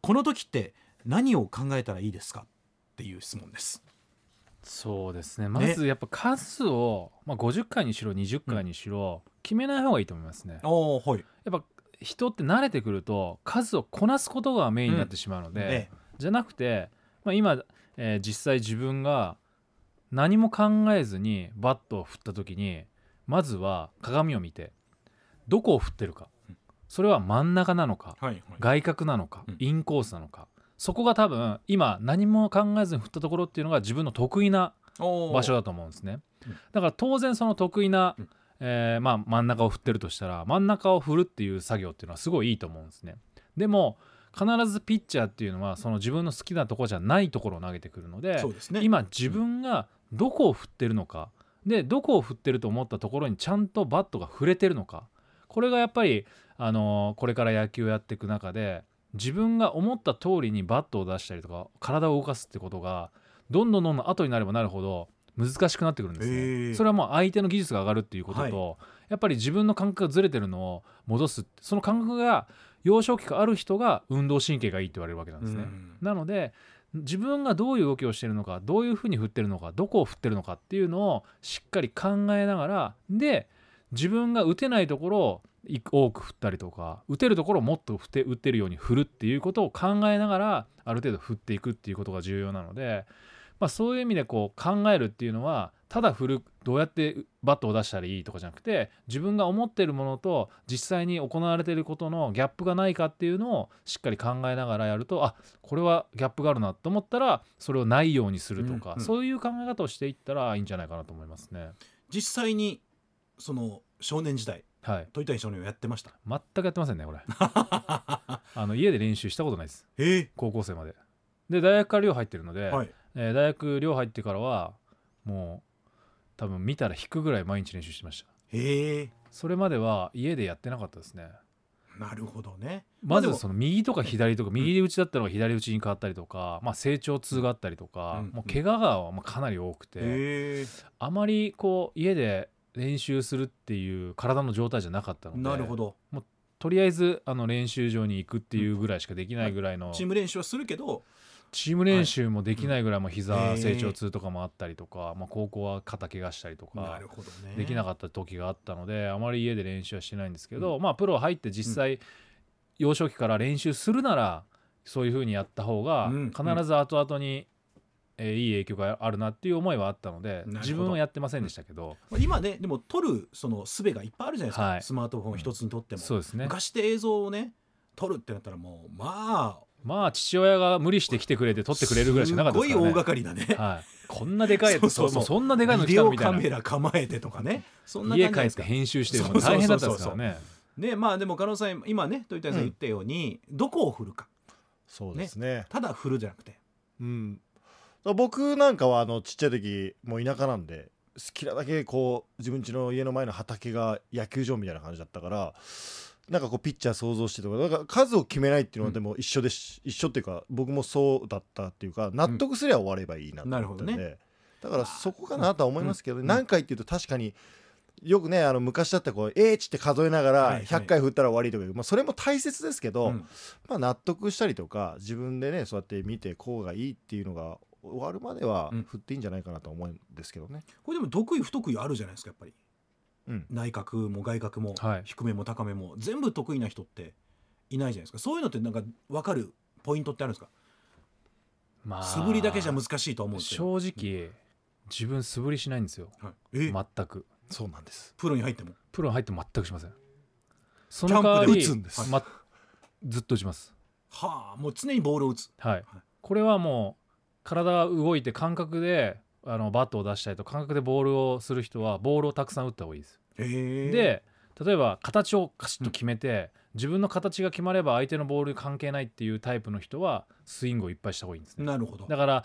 この時って何を考えたらいいですか？っていう質問です。そうですね。まずやっぱ数を、まあ、50回にしろ20回にしろ、決めない方がいいと思いますね。はい。やっぱ人って慣れてくると数をこなすことがメインになってしまうので、え。じゃなくて、まあ、今、えー実際自分が何も考えずにバットを振った時にまずは鏡を見てどこを振ってるか。うん。それは真ん中なのかはいはい。外角なのかうん。インコースなのか。そこが多分今何も考えずに振ったところっていうのが自分の得意な場所だと思うんですね。うん。だから当然その得意なうん、えーまあ、真ん中を振ってるとしたら真ん中を振るっていう作業っていうのはすごいいいと思うんですね。でも必ずピッチャーっていうのはその自分の好きなところじゃないところを投げてくるのでね。今自分がどこを振ってるのかでどこを振ってると思ったところにちゃんとバットが触れてるのかこれがやっぱり、あのーこれから野球をやっていく中で自分が思った通りにバットを出したりとか体を動かすってことがどんどんどんどん後になればなるほど難しくなってくるんですへね。ーそれはもう相手の技術が上がるっていうことと、やっぱり自分の感覚がずれてるのを戻すその感覚が幼少期からある人が運動神経がいいって言われるわけなんですね。うんなので自分がどういう動きをしているのかどういうふうに振ってるのかどこを振ってるのかっていうのをしっかり考えながらで自分が打てないところをい多く振ったりとか打てるところをもっと振って打ってるように振るっていうことを考えながらある程度振っていくっていうことが重要なので、まあ、そういう意味でこう考えるっていうのはただ振るどうやってバットを出したらいいとかじゃなくて自分が思ってるものと実際に行われていることのギャップがないかっていうのをしっかり考えながらやるとあこれはギャップがあるなと思ったらそれをないようにするとか、うんうん。そういう考え方をしていったらいいんじゃないかなと思いますね。実際にその少年時代はい、鳥谷少年をやってました？全くやってませんねこれ。あの家で練習したことないです。え？ー高校生まで。で大学から寮入ってるので、はい。えー大学寮入ってからはもう多分見たら引くぐらい毎日練習してました。へえ。それまでは家でやってなかったですね。なるほどね。まずその右とか左とか右打ちだったのが左打ちに変わったりとか、まあ、成長痛があったりとか、うんもう怪我がまあかなり多くて、あまりこう家で練習するっていう体の状態じゃなかったのでなるほど。とりあえずあの練習場に行くっていうぐらいしかできないぐらいの、チーム練習はするけどチーム練習もできないぐらいも膝うん成長痛とかもあったりとか、まあ、高校は肩怪我したりとなかできなかった時があったのであまり家で練習はしてないんですけど、まあプロ入って実際幼少期から練習するならそういうふうにやった方がうん必ず後々に、えーいい影響があるなっていう思いはあったので自分はやってませんでしたけど、まあ今ねでも撮るその術がいっぱいあるじゃないですか、はい。スマートフォン一つにとっても、そうですね。昔って映像をね撮るってなったらもうまあまあ父親が無理して来てくれて撮ってくれるぐらいしかなかったですからね。すごい大掛かりだね。はい、こんなでかいやつ。そうそうそう。もそんなでかいのビデオ来たのみたいな。カメラ構えてとかね。そんな家帰って編集してるそうそうそうそうの大変だったですからね。ねまあでも加納さん今ね鳥谷さん言ったように、どこを振るか。そうですね。ただ振るじゃなくて。うん、僕なんかはあのちっちゃい時もう田舎なんで好きなだけこう自分家の家の前の畑が野球場みたいな感じだったからなんかこうピッチャー想像してとかだから数を決めないっていうのはでも一緒です、一緒っていうか僕もそうだった。っていうか納得すりゃ終わればいいなと思ったんで、なるだからそこかなとは思いますけど、うん。何回っていうと確かによくねあの昔だったらこう「えーち」って数えながらはいはい。100回振ったら終わりとかいう、まあ、それも大切ですけど、うん。まあ、納得したりとか自分でねそうやって見てこうがいいっていうのが終わるまではうん。振っていいんじゃないかなと思うんですけどね。これでも得意不得意あるじゃないですかやっぱり。うん内角も外角も、はい。低めも高めも全部得意な人っていないじゃないですか。そういうのってなんか分かるポイントってあるんですか？まあ素振りだけじゃ難しいと思うんですよ、正直自分素振りしないんですよ。はい、え、全く。そうなんです。プロに入っても？プロに入っても全くしません。そキャンプでの代わり打つんです。ま、ずっと打ちます。はあもう常にボールを打つ。はい。これはもう体が動いて感覚であのバットを出したりと感覚でボールをする人はボールをたくさん打った方がいいです。へえ。で例えば形をカシッと決めて、自分の形が決まれば相手のボールに関係ないっていうタイプの人はスイングをいっぱいした方がいいんですね。なるほど。だから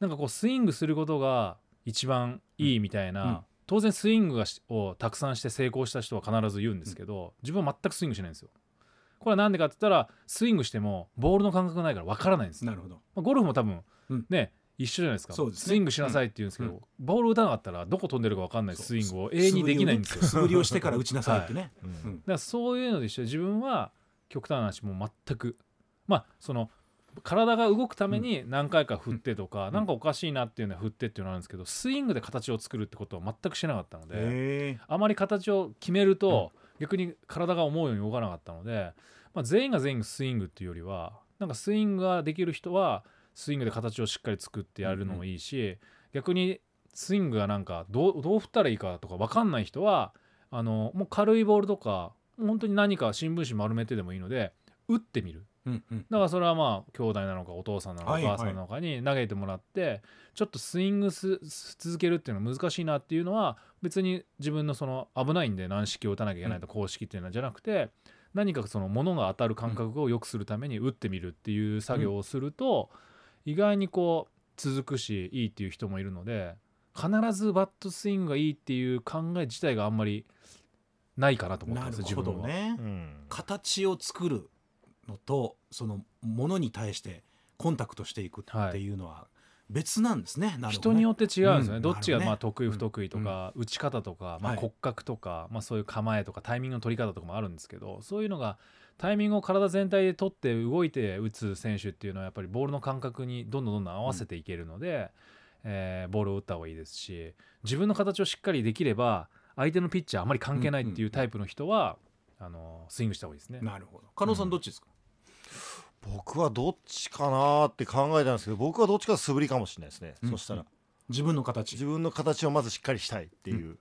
なんかこうスイングすることが一番いいみたいな、うん。当然スイングがしをたくさんして成功した人は必ず言うんですけど、自分は全くスイングしないんですよ。これは何でかって言ったらスイングしてもボールの感覚がないから分からないんです、まなるほど。あ、ゴルフも多分うん。ね、一緒じゃないですか。そうですね。スイングしなさいって言うんですけど、うん。ボール打たなかったらどこ飛んでるか分かんないスイングを永遠にできないんですよ。素振りをしてから打ちなさいってね、うん。うん。だからそういうので一緒で自分は極端な話もう全くまあその体が動くために何回か振ってとか、ん。なんかおかしいなっていうのは振ってっていうのがあるんですけどスイングで形を作るってことは全くしなかったのでへえあまり形を決めると、逆に体が思うように動かなかったので、まあ、全員が全員スイングっていうよりはなんかスイングができる人はスイングで形をしっかり作ってやるのもいいし、逆にスイングがなんかどうどう振ったらいいかとか分かんない人はあのもう軽いボールとか本当に何か新聞紙丸めてでもいいので打ってみる。うんうんだからそれはまあ兄弟なのかお父さんなのかおはい。母さんなのかに投げてもらってちょっとスイングすす続けるっていうのは難しいなっていうのは別に自分のその危ないんで軟式を打たなきゃいけないと公式っていうのじゃなくて何かその物が当たる感覚を良くするために打ってみるっていう作業をすると意外にこう続くしいいっていう人もいるので必ずバットスイングがいいっていう考え自体があんまりないかなと思ってます自分は。ね、うん。形を作るのとそのものに対してコンタクトしていくっていうのは別なんですね。ね。人によって違うんですよね、うん。どっちがまあ得意不得意とか、打ち方とか、まあ、はい。骨格とか、まあ、そういう構えとかタイミングの取り方とかもあるんですけどそういうのがタイミングを体全体で取って動いて打つ選手っていうのはやっぱりボールの感覚にどんどんどんどん合わせていけるので、えーボールを打った方がいいですし自分の形をしっかりできれば相手のピッチャーあまり関係ないっていうタイプの人は、あのスイングした方がいいですね。なるほど。加納さんどっちですか？僕はどっちかなって考えたんですけど僕はどっちか素振りかもしれないですね、うんそしたら自分の形。自分の形をまずしっかりしたいっていう、うん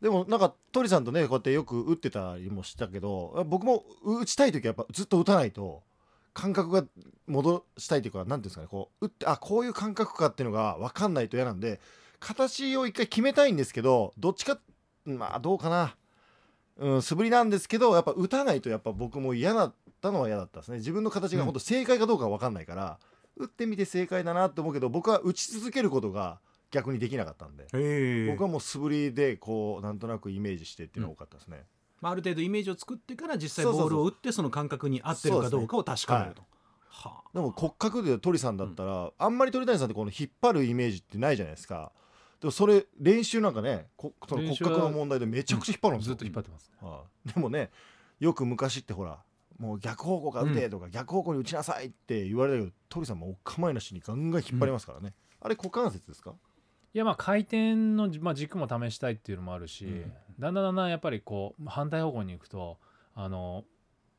でもなんか鳥さんとねこうやってよく打ってたりもしたけど僕も打ちたい時はやっぱずっと打たないと感覚が戻したいというか何ていうんですかねこう打ってあこういう感覚かっていうのが分かんないと嫌なんで形を一回決めたいんですけどどっちかまあどうかな。うん素振りなんですけどやっぱ打たないとやっぱ僕も嫌だったのは嫌だったですね。自分の形が本当正解かどうか分かんないから、打ってみて正解だなって思うけど僕は打ち続けることが逆にできなかったんで。僕はもう素振りでこうなんとなくイメージしてっていうのが多かったですね。まあある程度イメージを作ってから実際ボールを打ってその感覚に合ってるかどうかを確かめると。はあ。でも骨格で鳥さんだったら、あんまり鳥谷さんってこの引っ張るイメージってないじゃないですか。でもそれ練習なんかねこその骨格の問題でめちゃくちゃ引っ張るんですよ。ずっと引っ張ってますね。はいでもねよく昔ってほらもう逆方向から打てとか、逆方向に打ちなさいって言われたけど鳥さんもお構いなしにガンガン引っ張りますからね。あれ股関節ですか？いやまあ回転の、まあ、軸も試したいっていうのもあるし、うん。だんだんだんだんやっぱりこう反対方向に行くとあの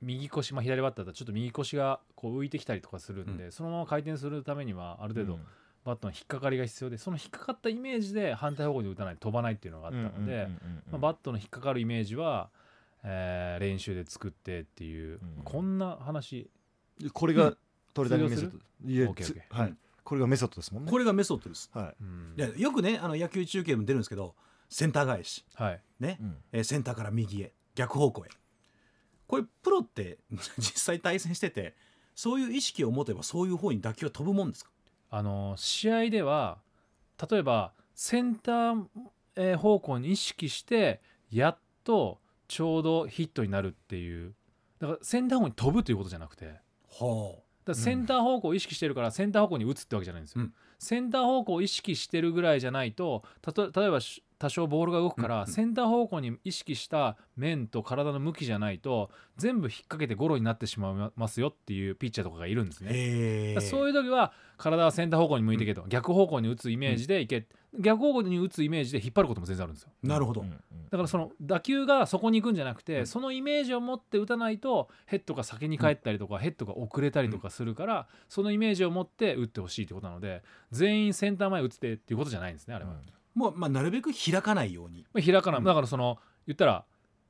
右腰、まあ、左バッターだとちょっと右腰がこう浮いてきたりとかするんで、そのまま回転するためにはある程度バットの引っかかりが必要でその引っかかったイメージで反対方向に打たないと飛ばないっていうのがあったので、まあ、バットの引っかかるイメージは、えー練習で作ってっていう、うん。こんな話。これがトレーダーメソッ通ドいえオッケーオッケー。つはいこれがメソッドですもんね。これがメソッドです。はい。うんいやよくねあの野球中継でも出るんですけどセンター返し。はい。ね、うん。えーセンターから右へ。逆方向へ。これプロって 実際対戦しててそういう意識を持てばそういう方に打球は飛ぶもんですか？あの試合では例えばセンター、えー方向に意識してやっとちょうどヒットになるっていう。だからセンター方向に飛ぶということじゃなくて。はらセンター方向を意識してるからセンター方向に打つってわけじゃないんですよ、うん。センター方向を意識してるぐらいじゃないとたと例えばし多少ボールが動くから、センター方向に意識した面と体の向きじゃないと全部引っ掛けてゴロになってしまいますよっていうピッチャーとかがいるんですね。そういう時は体はセンター方向に向いていけと、逆方向に打つイメージでいけ、逆方向に打つイメージで引っ張ることも全然あるんですよ。なるほど、うんだからその打球がそこに行くんじゃなくて、うん。そのイメージを持って打たないとヘッドが先に帰ったりとか、ヘッドが遅れたりとかするから、そのイメージを持って打ってほしいってことなので全員センター前打つてっていうことじゃないんですねあれは、もう、まあ、なるべく開かないように。まあ開かない、うん。だからその言ったら、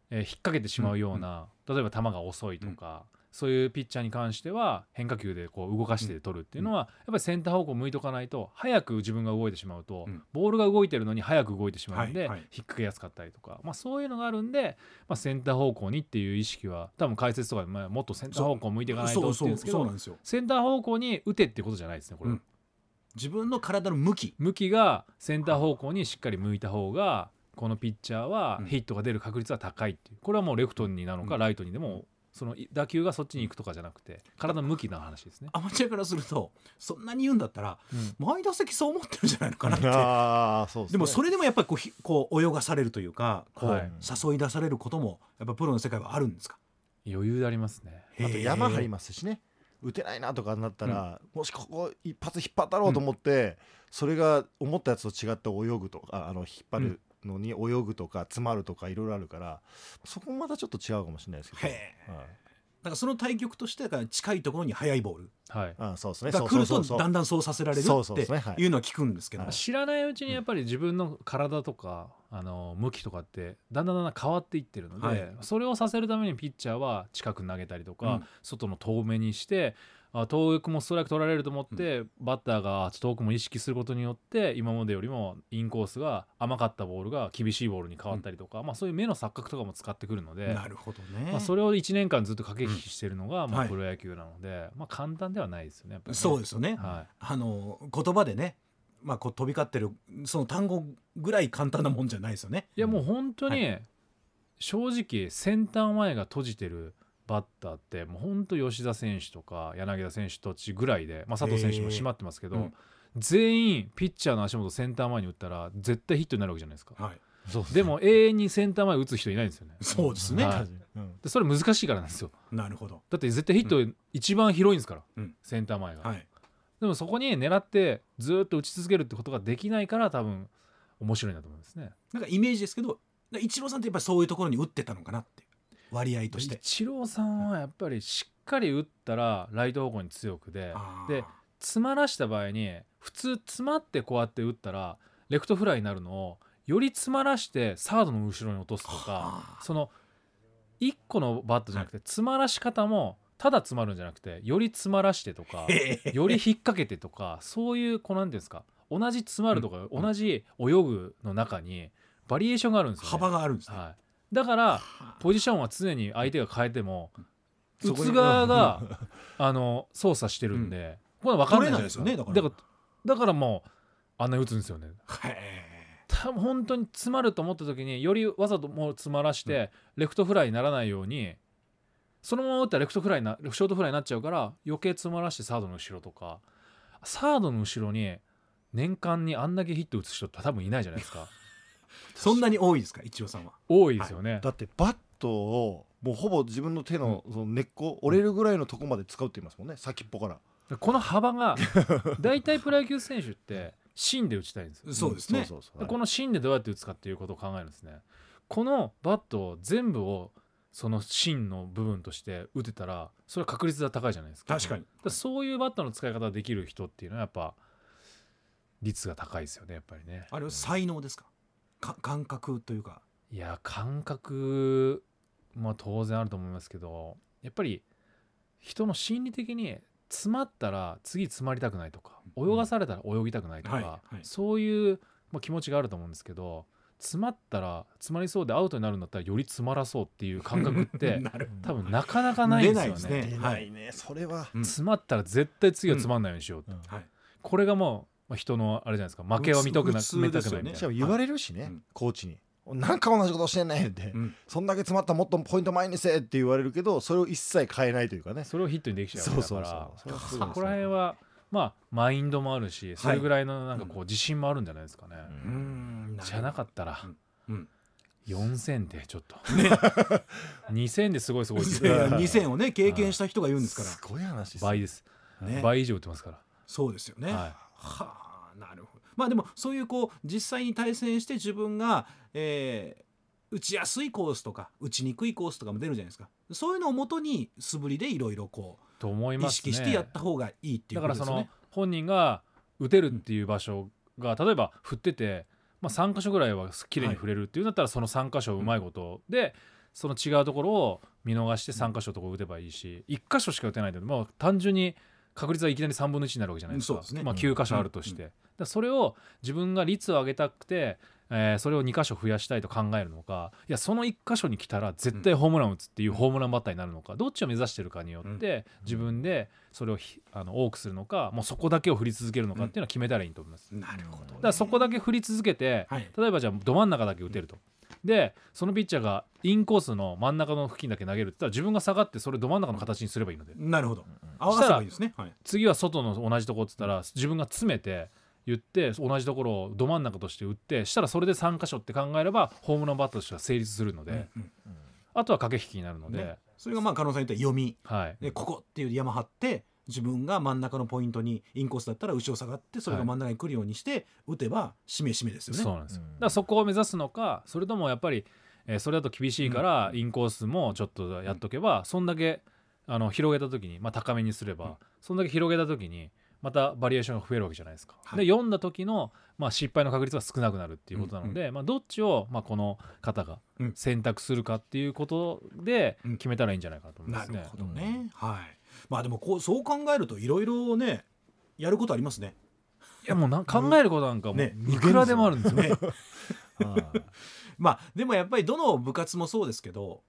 えー引っ掛けてしまうような、例えば球が遅いとか、そういうピッチャーに関しては変化球でこう動かして取るっていうのは、やっぱりセンター方向向いとかないと早く自分が動いてしまうと、うん。ボールが動いてるのに早く動いてしまうんで、引っ掛けやすかったりとか、まあ、そういうのがあるんで、まあ、センター方向にっていう意識は多分解説とかで、まあ、もっとセンター方向向いていかないとっていうんですけどそうなんですよ。センター方向に打てってことじゃないですねこれは、うん。自分の体の向き。向きがセンター方向にしっかり向いた方がこのピッチャーはうん。ヒットが出る確率は高いっていう。これはもうレフトになのかうん。ライトにでもその打球がそっちに行くとかじゃなくて体の向きの話ですね。アマチュアからするとそんなに言うんだったらうん。前打席そう思ってるんじゃないのかなって。ああそうですね。でもそれでもやっぱりこうひこう泳がされるというかこうはい誘い出されることもやっぱプロの世界はあるんですか？余裕でありますね。あと山張りますしね。打てないなとかになったら、もしここ一発引っ張ったろうと思って、それが思ったやつと違って泳ぐとかあの引っ張るのに泳ぐとか詰まるとかいろいろあるからそこもまたちょっと違うかもしれないですけど、へえ。だからその対局としてだから近いところに速いボール。はい。あそうですね。が来るとだんだだんそうさせられるってい。いうのは聞くんですけど。はい。知らないうちにやっぱり自分の体とかあの向きとかってだんだんだんだん変わっていってるので、はい。それをさせるためにピッチャーは近く投げたりとか、うん。外の遠目にしてあ遠くもストライク取られると思って、バッターが遠くも意識することによって今までよりもインコースが甘かったボールが厳しいボールに変わったりとか、まあ、そういう目の錯覚とかも使ってくるので。なるほどね、まあ、それを1年間ずっと駆け引きしてるのが、まあ、はいプロ野球なので、まあ、簡単ではないですよねね。そうですよね、はあの言葉でねまあこう飛び交ってるその単語ぐらい簡単なもんじゃないですよね。い、いやもう本当に、は正直センター前が閉じてるバッターってもう本当吉田選手とか柳田選手とちぐらいで、まあ、佐藤選手も締まってますけど、へーうん。全員ピッチャーの足元センター前に打ったら絶対ヒットになるわけじゃないですか。はい。そうですでも永遠にセンター前打つ人いないんですよね。そうですね、はい。うん。でそれ難しいからなんですよ。なるほど。だって絶対ヒット一番広いんですから、うん。センター前が、はい。でもそこに狙ってずっと打ち続けるってことができないから多分面白いんだと思いますね。なんかイメージですけどイチローさんってやっぱりそういうところに打ってたのかなって割合として。イチローさんはやっぱりしっかり打ったらライト方向に強くでで詰まらした場合に普通詰まってこうやって打ったらレフトフライになるのをより詰まらしてサードの後ろに落とすとかはあその1個のバットじゃなくて詰まらし方もただ詰まるんじゃなくてより詰まらしてとかより引っ掛けてとかそういうこうなんですか同じ詰まるとかうん。同じ泳ぐの中にバリエーションがあるんですよ、ね、幅があるんですね、はい、だからはあ。ポジションは常に相手が変えても打つ側が あの操作してるんで、これは分かんないじゃないですねだから。だからもうあんなに打つんですよね。多分本当に詰まると思った時によりわざともう詰まらして、レフトフライにならないようにそのまま打ったらレフトフライなショートフライになっちゃうから余計詰まらしてサードの後ろとかサードの後ろに年間にあんだけヒット打つ人って多分いないじゃないですかそんなに多いですか？イチローさんは。多いですよね、だってバットをもうほぼ自分の手のその根っこ折れるぐらいのとこまで使うって言いますもんね。先っぽから。この幅が 大体プロ野球選手って芯で打ちたいんですよ。そうですね。そうそうそう。でこの芯でどうやって打つかっていうことを考えるんですね。このバットを全部をその芯の部分として打てたらそれは確率が高いじゃないですか。確かに。そういうバットの使い方ができる人っていうのはやっぱ率が高いですよねやっぱりね。あれは才能ですかか？感覚というか。いや感覚まあ当然あると思いますけどやっぱり人の心理的に詰まったら次詰まりたくないとか泳がされたら泳ぎたくないとか、はいはい。そういう、まあ、気持ちがあると思うんですけど詰まったら詰まりそうでアウトになるんだったらより詰まらそうっていう感覚って なる多分なかなかないんですよね。出ないですね。出ないねそれは。うん。詰まったら絶対次は詰まんないようにしようと、うん。はい。これがもうまあ人のあれじゃないですか。負けを見とくな普通見たくないみたいな。しかも言われるしね、うん。コーチに。なんか同じことしてんねんって、うん。そんだけ詰まったらもっとポイント前にせえって言われるけどそれを一切変えないというかね。それをヒットにできちゃうから。そこら辺はまあマインドもあるしそれぐらいのなんかこう自信もあるんじゃないですかね、うーんじゃなかったらうん。4000ってちょっと。ね。2000ですごいすごいっていや2000をね経験した人が言うんですから。すごい話です倍です、ね倍以上打ってますかそうですよね、ら、ははあなるほど。まあでもそういうこう実際に対戦して自分が、えー打ちやすいコースとか打ちにくいコースとかも出るじゃないですか。そういうのをもとに素振りでいろいろこい、と思いうますね。意識してやった方がいいっていうだからそのことですよね。本人が打てるっていう場所が例えば振ってて、まあ、3箇所ぐらいは綺麗に振れるっていうんだったらその3箇所うまいことでその違うところを見逃して3箇所とこ打てばいいし1箇所しか打てないんでもう単純に確率はいきなり3分の1になるわけじゃないですか。ね。まあ、9箇所あるとして、うん。それを自分が率を上げたくて、えーそれを2箇所増やしたいと考えるのかいやその1箇所に来たら絶対ホームラン打つっていうホームランバッターになるのかどっちを目指してるかによって自分でそれをひあの多くするのかもうそこだけを振り続けるのかっていうのは決めたらいいと思います。なるほど、ね、だからそこだけ振り続けて、はい。例えばじゃあど真ん中だけ打てると。でそのピッチャーがインコースの真ん中の付近だけ投げるって言ったら自分が下がってそれど真ん中の形にすればいいので。なるほど。合わせればいいですね。はい。次は外の同じところって言ったら自分が詰めて言って同じところをど真ん中として打ってしたらそれで3箇所って考えればホームランバッターとしては成立するので、うんあとは駆け引きになるので、ね。それがまあ加納さんに言った読み。はい、でここっていう山張って自分が真ん中のポイントにインコースだったら後ろ下がってそれが真ん中に来るようにして打てばしめしめですよね。そうなんですよ、うん。だからそこを目指すのかそれともやっぱり、えーそれだと厳しいからインコースもちょっとやっとけば、そんだけあの広げた時に、まあ、高めにすれば、うん。そんだけ広げた時にまたバリエーションが増えるわけじゃないですか。はい。で読んだ時の、まあ、失敗の確率が少なくなるっていうことなので、まあ、どっちを、まあ、この方がうん。選択するかっていうことでうん。決めたらいいんじゃないかと思いますね。なるほどね、はいまあでもこうそう考えるといろいろねやることありますね。いやもうな考えることなんかもうねいくらでもあるんですよ。ね。はい。まあでもやっぱりどの部活もそうですけど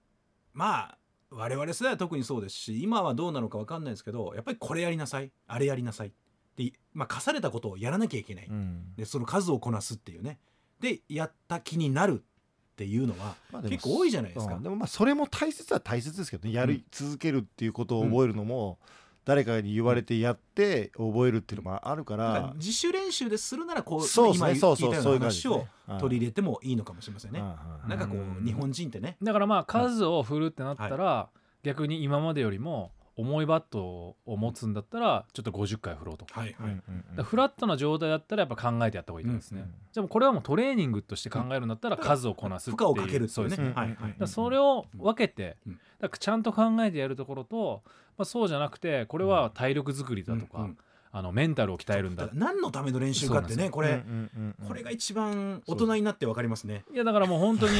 まあ我々世代は特にそうですし今はどうなのか分かんないですけどやっぱりこれやりなさいあれやりなさい。って、まあ、課されたことをやらなきゃいけない、うん。でその数をこなすっていうね。でやった気になるっていうのは結構多いじゃないですか。うん。でもまあそれも大切は大切ですけどね。やうん。り続けるっていうことを覚えるのも、誰かに言われてやって覚えるっていうのもあるからら、自主練習でするならこうそうね。今言そうそう聞いたような話をはい。取り入れてもいいのかもしれませんね。はいはいなんかこうんう日本人ってね。だからまあ数を振るってなったら、逆に今までよりも重いバットを持つんだったらちょっと50回振ろうと。か,、はいはい、うんうんうん。フラットな状態だったらやっぱ考えてやった方がいいですね、うんうんじゃあもうこれはもうトレーニングとして考えるんだったら数をこなすっていう。負荷をかけるっていうね。そうですね。うんはい。はいそれを分けて、うん。だちゃんと考えてやるところと、まあ、そうじゃなくてこれは体力作りだとか、うんうん。あのメンタルを鍛えるんだ何のための練習かってねこれ、うんうんうんこれが一番大人になって分かりますね。いやだからもう本当に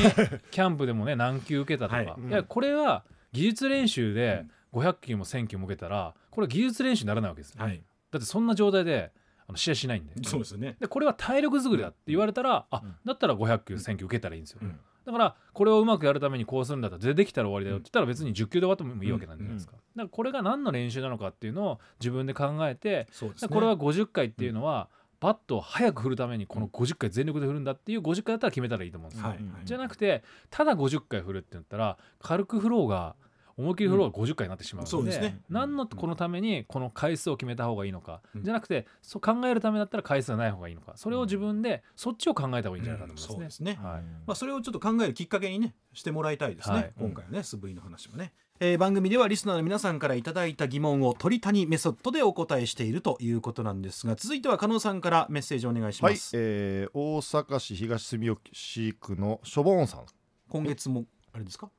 キャンプでもね何球受けたとか、はい。い、やこれは技術練習で500球も1000球も受けたらこれは技術練習にならないわけですよ、はい、だってそんな状態であの試合しないんで。そうですよね。でこれは体力作りだって言われたら、あうん。だったら500球1000球受けたらいいんですよ、うん。だからこれをうまくやるためにこうするんだったらでできたら終わりだよって言ったら別に10球で終わってもいいわけなんじゃないですか、だからこれが何の練習なのかっていうのを自分で考えてそうですね。これは50回っていうのは、バットを早く振るためにこの50回全力で振るんだっていう50回だったら決めたらいいと思うんですよ、はい。はい。じゃなくてただ50回振るって言ったら軽く振ろうが思いっきり振ろうが50回になってしまうので,、そうですね。何のこのためにこの回数を決めた方がいいのか、うん。じゃなくてそう考えるためだったら回数がない方がいいのか。それを自分でそっちを考えた方がいいんじゃないかと思いまね。そうですすね。はい。まあ、それをちょっと考えるきっかけにねしてもらいたいですね、はい。今回はね素振りの話もね、えー番組ではリスナーの皆さんからいただいた疑問を鳥谷メソッドでお答えしているということなんですが続いては加納さんからメッセージお願いしはい、ます、えー大阪市東住吉区のしょぼんさん。今月もあれですか？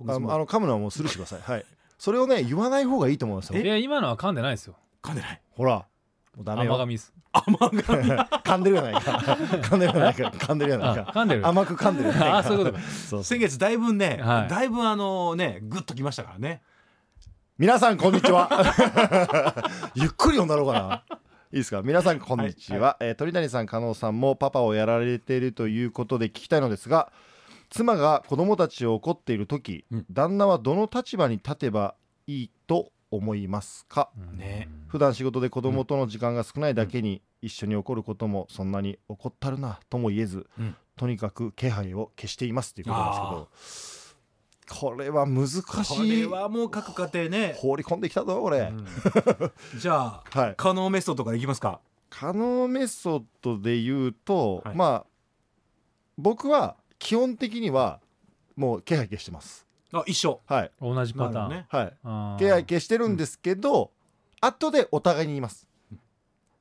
あ今月も。あの噛むのはもうスルーしてください。はい。それをね言わない方がいいと思いますよ。いや今のは噛んでないですよ。噛んでない。ほら。もうダメよ。甘噛みです。甘が噛んでるやないか。噛んでるやないか。噛んでるやないか。あ噛んでる。甘く噛んでるやないか。あそういうことか。そうそう。先月だいぶね、はい。だいぶあのねグッときましたからね。皆さんこんにちは。ゆっくり読んだろうかな。いいですか？皆さんこんにちは、えー鳥谷さん加納さんもパパをやられているということで聞きたいのですが妻が子供たちを怒っている時、うん。旦那はどの立場に立てばいいと思いますか？ね。普段仕事で子供との時間が少ないだけに一緒に怒ることもそんなに怒ったるなとも言えず、うん。とにかく気配を消していますということなんですけどこれは難しこいれはもう各家庭ね、放り込んできたぞこれ、うん。じゃあはい。可能メソッドからいきますか？可能メソッドで言うと、はい。まあ僕は基本的にはもう気配消してます。あ一緒。はい。同じパターン、なるはい。気配消してるんですけど、後でお互いに言います、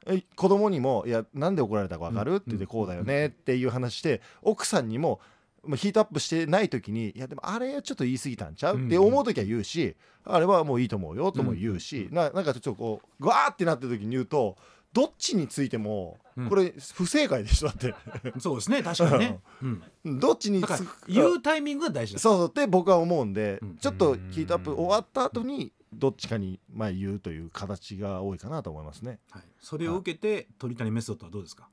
え子供にも「いやなんで怒られたか分かる?」って言って「こうだよね」っていう話して奥さんにもまあヒートアップしてない時に「いやでもあれちょっと言い過ぎたんちゃう?」って思う時は言うし、あれはもういいと思うよとも言うし、ななんかちょっとこうグワーってなった時に言うとどっちについてもうん。これ不正解でしょだって。そうですね確かにね、うん、どっちにだからつく言うタイミングが大事だそうそう。って僕は思うんで、うん。ちょっとヒートアップ終わった後にどっちかにまあ言うという形が多いかなと思いますね。はい、それを受けて鳥谷メソッドはどうですか？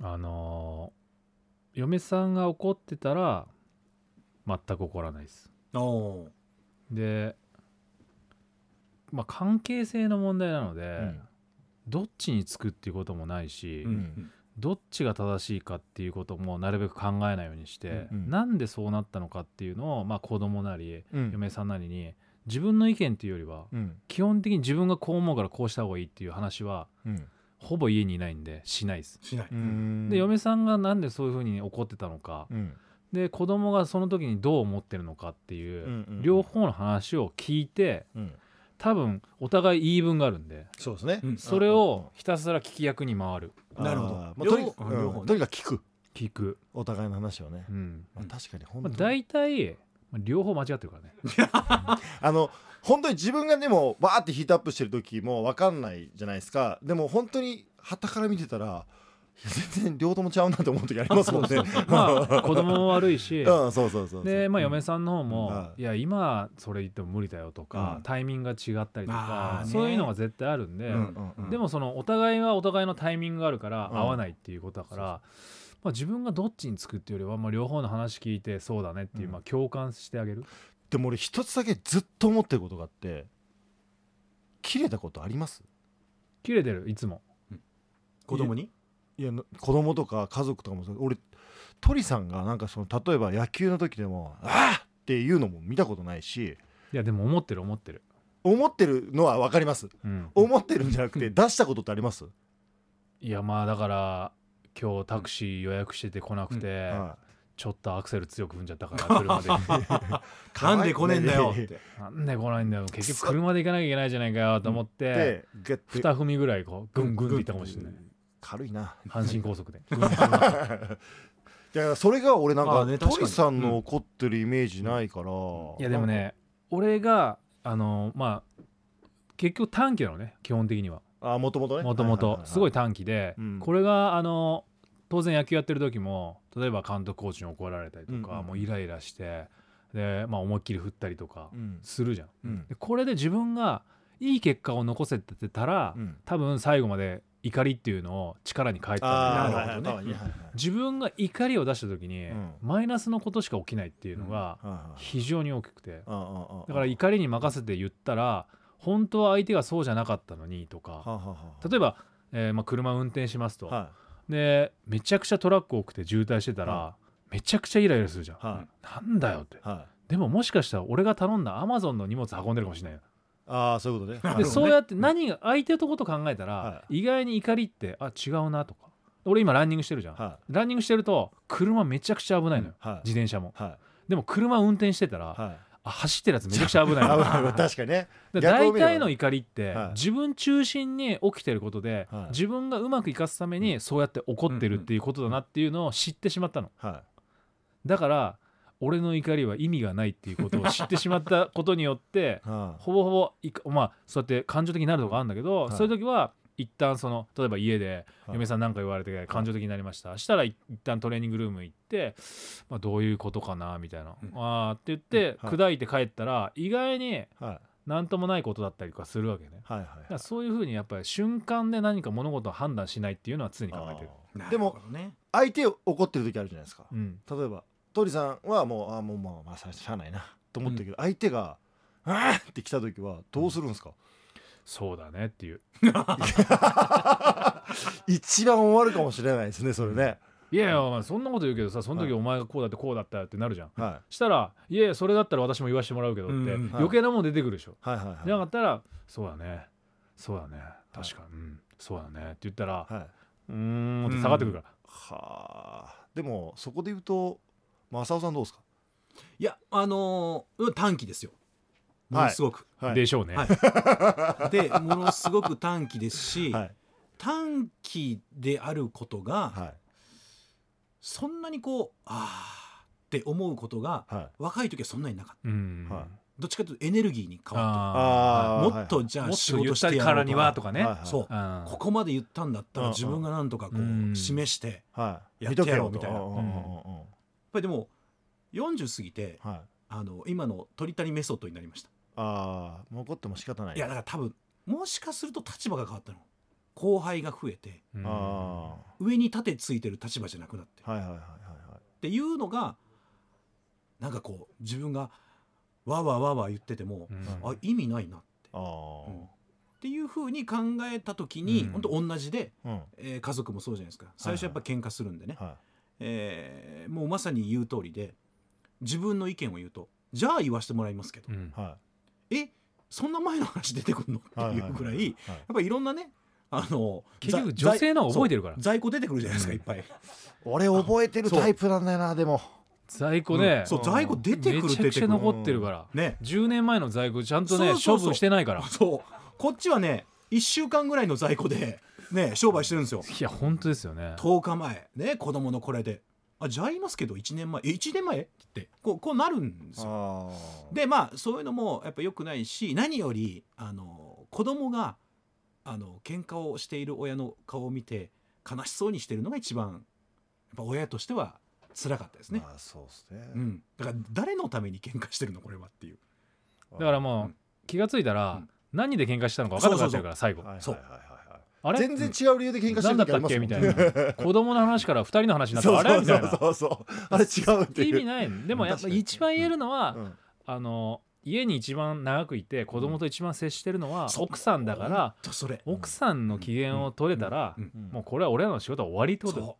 あのー嫁さんが怒ってたら全く怒らないです。おおでまあ関係性の問題なので、うんどっちにつくっていうこともないし、ー、うん。どっちが正しいかっていうこともなるべく考えないようにして、うん。なんでそうなったのかっていうのを、まあ、子供なりうん。嫁さんなりに自分の意見っていうよりはうん。基本的に自分がこう思うからこうした方がいいっていう話はうん。ほぼ家にいないんでしないです。しない、うん。で嫁さんがなんでそういうふうに怒ってたのか、うん。で子供がその時にどう思ってるのかっていう、うんうんうん。両方の話を聞いてうん多分お互い言い分があるんで。そうですね。うん。それをひたすら聞き役に回る。なるほど。まあとに両方両方ね。うんとにかく聞く。聞く、お互いの話をね。う。ん。まあ確かに本まあ、当に大体まあ両方間違ってるからね。あの本当に自分がでもバーってヒートアップしてる時も分かんないじゃないですか。でも本当に旗から見てたら全然両方ともちゃうなって思う時ありますもんね。まあ 子供も悪いし。うんそうそうそうでまあ嫁さんの方も、はいいや今それ言っても無理だよとか、うん。タイミングが違ったりとかそういうのが絶対あるんで、うんうんうん。でもそのお互いはお互いのタイミングがあるからうん。合わないっていうことだから、まあ、自分がどっちにつくっていうよりは、まあ、両方の話聞いてそうだねっていう、うん。まあ、共感してあげる？でも俺一つだけずっと思ってることがあって切れたことあります？切れてるいつも。子供に？いやな子供とか家族とかも俺鳥さんがなんかその例えば野球の時でも「ああ!」っていうのも見たことないし。いやでも思ってる思ってる、思ってるのは分かります。うん、思ってるんじゃなくて出したことってあります、いやまあだから今日タクシー予約してて来なくて、はちょっとアクセル強く踏んじゃったから車で。なんで来ねえんだよって。なんで来ないんだよ。結局車で行かなきゃいけないじゃないかよと思って、二踏みぐらいこうグングンっていったかもしれない軽いな。阪神高速で。いやそれが俺なんあかあね確かに。鳥さんの怒ってるイメージないから、いやでもね俺があのまあ結局短期なのね基本的には。あもともとねもともとすごい短短期で、うん。これがあの当然野球やってる時も例えば監督コーチに怒られたりとか、うんうん。もうイライラしてで、まあ、思いっきり振ったりとかうん。するじゃん。うん。でこれで自分がいい結果を残せてたら、うん。多分最後まで怒りっていうのを力に変えてたんだけどあーなるほどね。はいはいはいはい。自分が怒りを出した時に、うん。マイナスのことしか起きないっていうのが非常に大きくて、だから怒りに任せて言ったら本当は相手がそうじゃなかったのにとか。例えば、えーまあ、車運転しますと、はでめちゃくちゃトラック多くて渋滞してたら、はめちゃくちゃイライラするじゃん、なんだよって。でももしかしたら俺が頼んだアマゾンの荷物運んでるかもしれないよああそういうことね。でどね。そうやって何が相手のこと考えたら、は意外に怒りってあ違うなとか。俺今ランニングしてるじゃん、はランニングしてると車めちゃくちゃ危ないのよ、い。はい。自転車も。はでも車運転してたら、あ走ってるやつめちゃくちゃ危ない 確かにね。大体の怒りって、はい。自分中心に起きてることで、はい。自分がうまくいかすためにそうやって怒ってるっていうことだなっていうのを知ってしまったの。はだから俺の怒りは意味がないっていうことを知ってしまったことによって はほぼほぼいかまあそうやって感情的になるとこあるんだけど、はい。そういう時は一旦その例えば家ではい。嫁さん何か言われて感情的になりました、したらい一旦トレーニングルーム行って、まあ、どういうことかなみたいな、うん。あーって言ってはい。砕いて帰ったら意外にいはい。何ともないことだったりとかするわけね。はいはいだからそういうふうにやっぱり瞬間で何か物事を判断しないっていうのは常に考えてる。でも相手怒ってる時あるじゃないですか。うん、例えば鳥さんはもうあもうまあまあしゃあないなと思ってるけど、相手が「あーって来た時はどうするんですか、そうだねっていう。一番終わるかもしれないですねそれね、いやいやお前そんなこと言うけどさその時はい。お前がこうだってこうだったよってなるじゃん。はしたら「いやいやそれだったら私も言わしてもらうけど」ってうんうん。余計なもん出てくるでしょ。い、はいはいはい。じゃなかったら「そうだね。そうだね。確かに、うん。そうだね」って言ったらはい。う「うーん」って下がってくるから。はあ。でもそこで言うと正雄さんどうですか？いやあのー短期ですよ。ものすごく、はい。でしょうね。はい。でものすごく短期ですし、はい。短期であることがはい。そんなにこうああって思うことがはい。若い時はそんなになかった。うん。はい。どっちかというとエネルギーに変わっああー。てもっとじゃあ仕事してやろうか。らにはとかね。はいはい。そう。うん。ここまで言ったんだったらうん自分がなんとかこう示してやってやろうみたいなぱりでも40過ぎてはい。あの今の鳥谷メソッドになりました。ああもう怒っても仕方ない。いやだから多分もしかすると立場が変わったの。後輩が増えてうん。あ上に盾ついてる立場じゃなくなって。あはいはいはいはいはい。っていうのがなんかこう自分がわーわーわーわー言ってても、うん。あ意味ないなって。ああっていうふうに考えた時に、うん。本当同じで、うん。えー家族もそうじゃないですか。最初やっぱ喧嘩するんでね、はえーもうまさに言う通りで自分の意見を言うとじゃあ言わせてもらいますけど、うん。い。はえそんな前の話出てくるの？っていうぐらい、やっぱりいろんなねあの結局ざ女性の覚えてるから。在庫出てくるじゃないですか、うん。いっぱい。俺覚えてるタイプなんだよなでも。在庫ね、そう在庫出てくるめちゃくちゃ残ってるから、ね。10年前の在庫ちゃんとねそうそうそう処分してないから。そう。こっちはね1週間ぐらいの在庫でね商売してるんですよ。いや本当ですよね。10日前。ね子供のこれであじゃあ言いますけど1年前。え1年前？って言って。こうこうなるんですよ。あでまあそういうのもやっぱ良くないし何よりあの子供があの喧嘩をしている親の顔を見て悲しそうにしてるのが一番やっぱ親としては辛かったですね、まあそうですね。うん、だから誰のために喧嘩してるのこれはっていう。だからもう、うん。気がついたら、うん。何で喧嘩したのか分からなくなってるから最後そうはいはいはいはいあれ？全然違う理由で喧嘩して何だったっけ？みたいな。子供の話から2人の話になった。あれみたいなそうそう。あれ？違うっていう意味ないでもやっぱ一番言えるのは、うん。あの家に一番長くいて子供と一番接してるのは奥さんだからほんとそれ。奥さんの機嫌を取れたらうん。うん。もうこれは俺らの仕事は終わりってこと。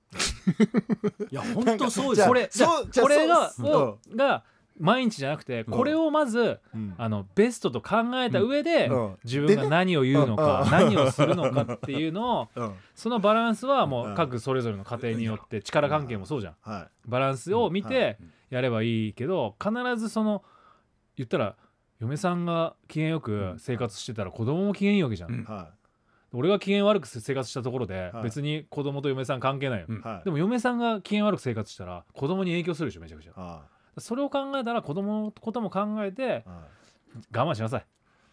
いや本当そうですこれこれがが毎日じゃなくてこれをまずうん。あのベストと考えた上でうん。自分が何を言うのかうん。何をするのかっていうのをうん。そのバランスはもううん。各それぞれの家庭によって力関係もそうじゃん。はバランスを見うん。てやればいいけど必ずその言ったら嫁さんが機嫌よく生活してたら子供も機嫌いいわけじゃん、俺が機嫌悪く生活したところではい。別に子供と嫁さん関係ないよ、でも嫁さんが機嫌悪く生活したら子供に影響するでしょめちゃくちゃ。あそれを考えたら子供のことも考えて我慢しなさい。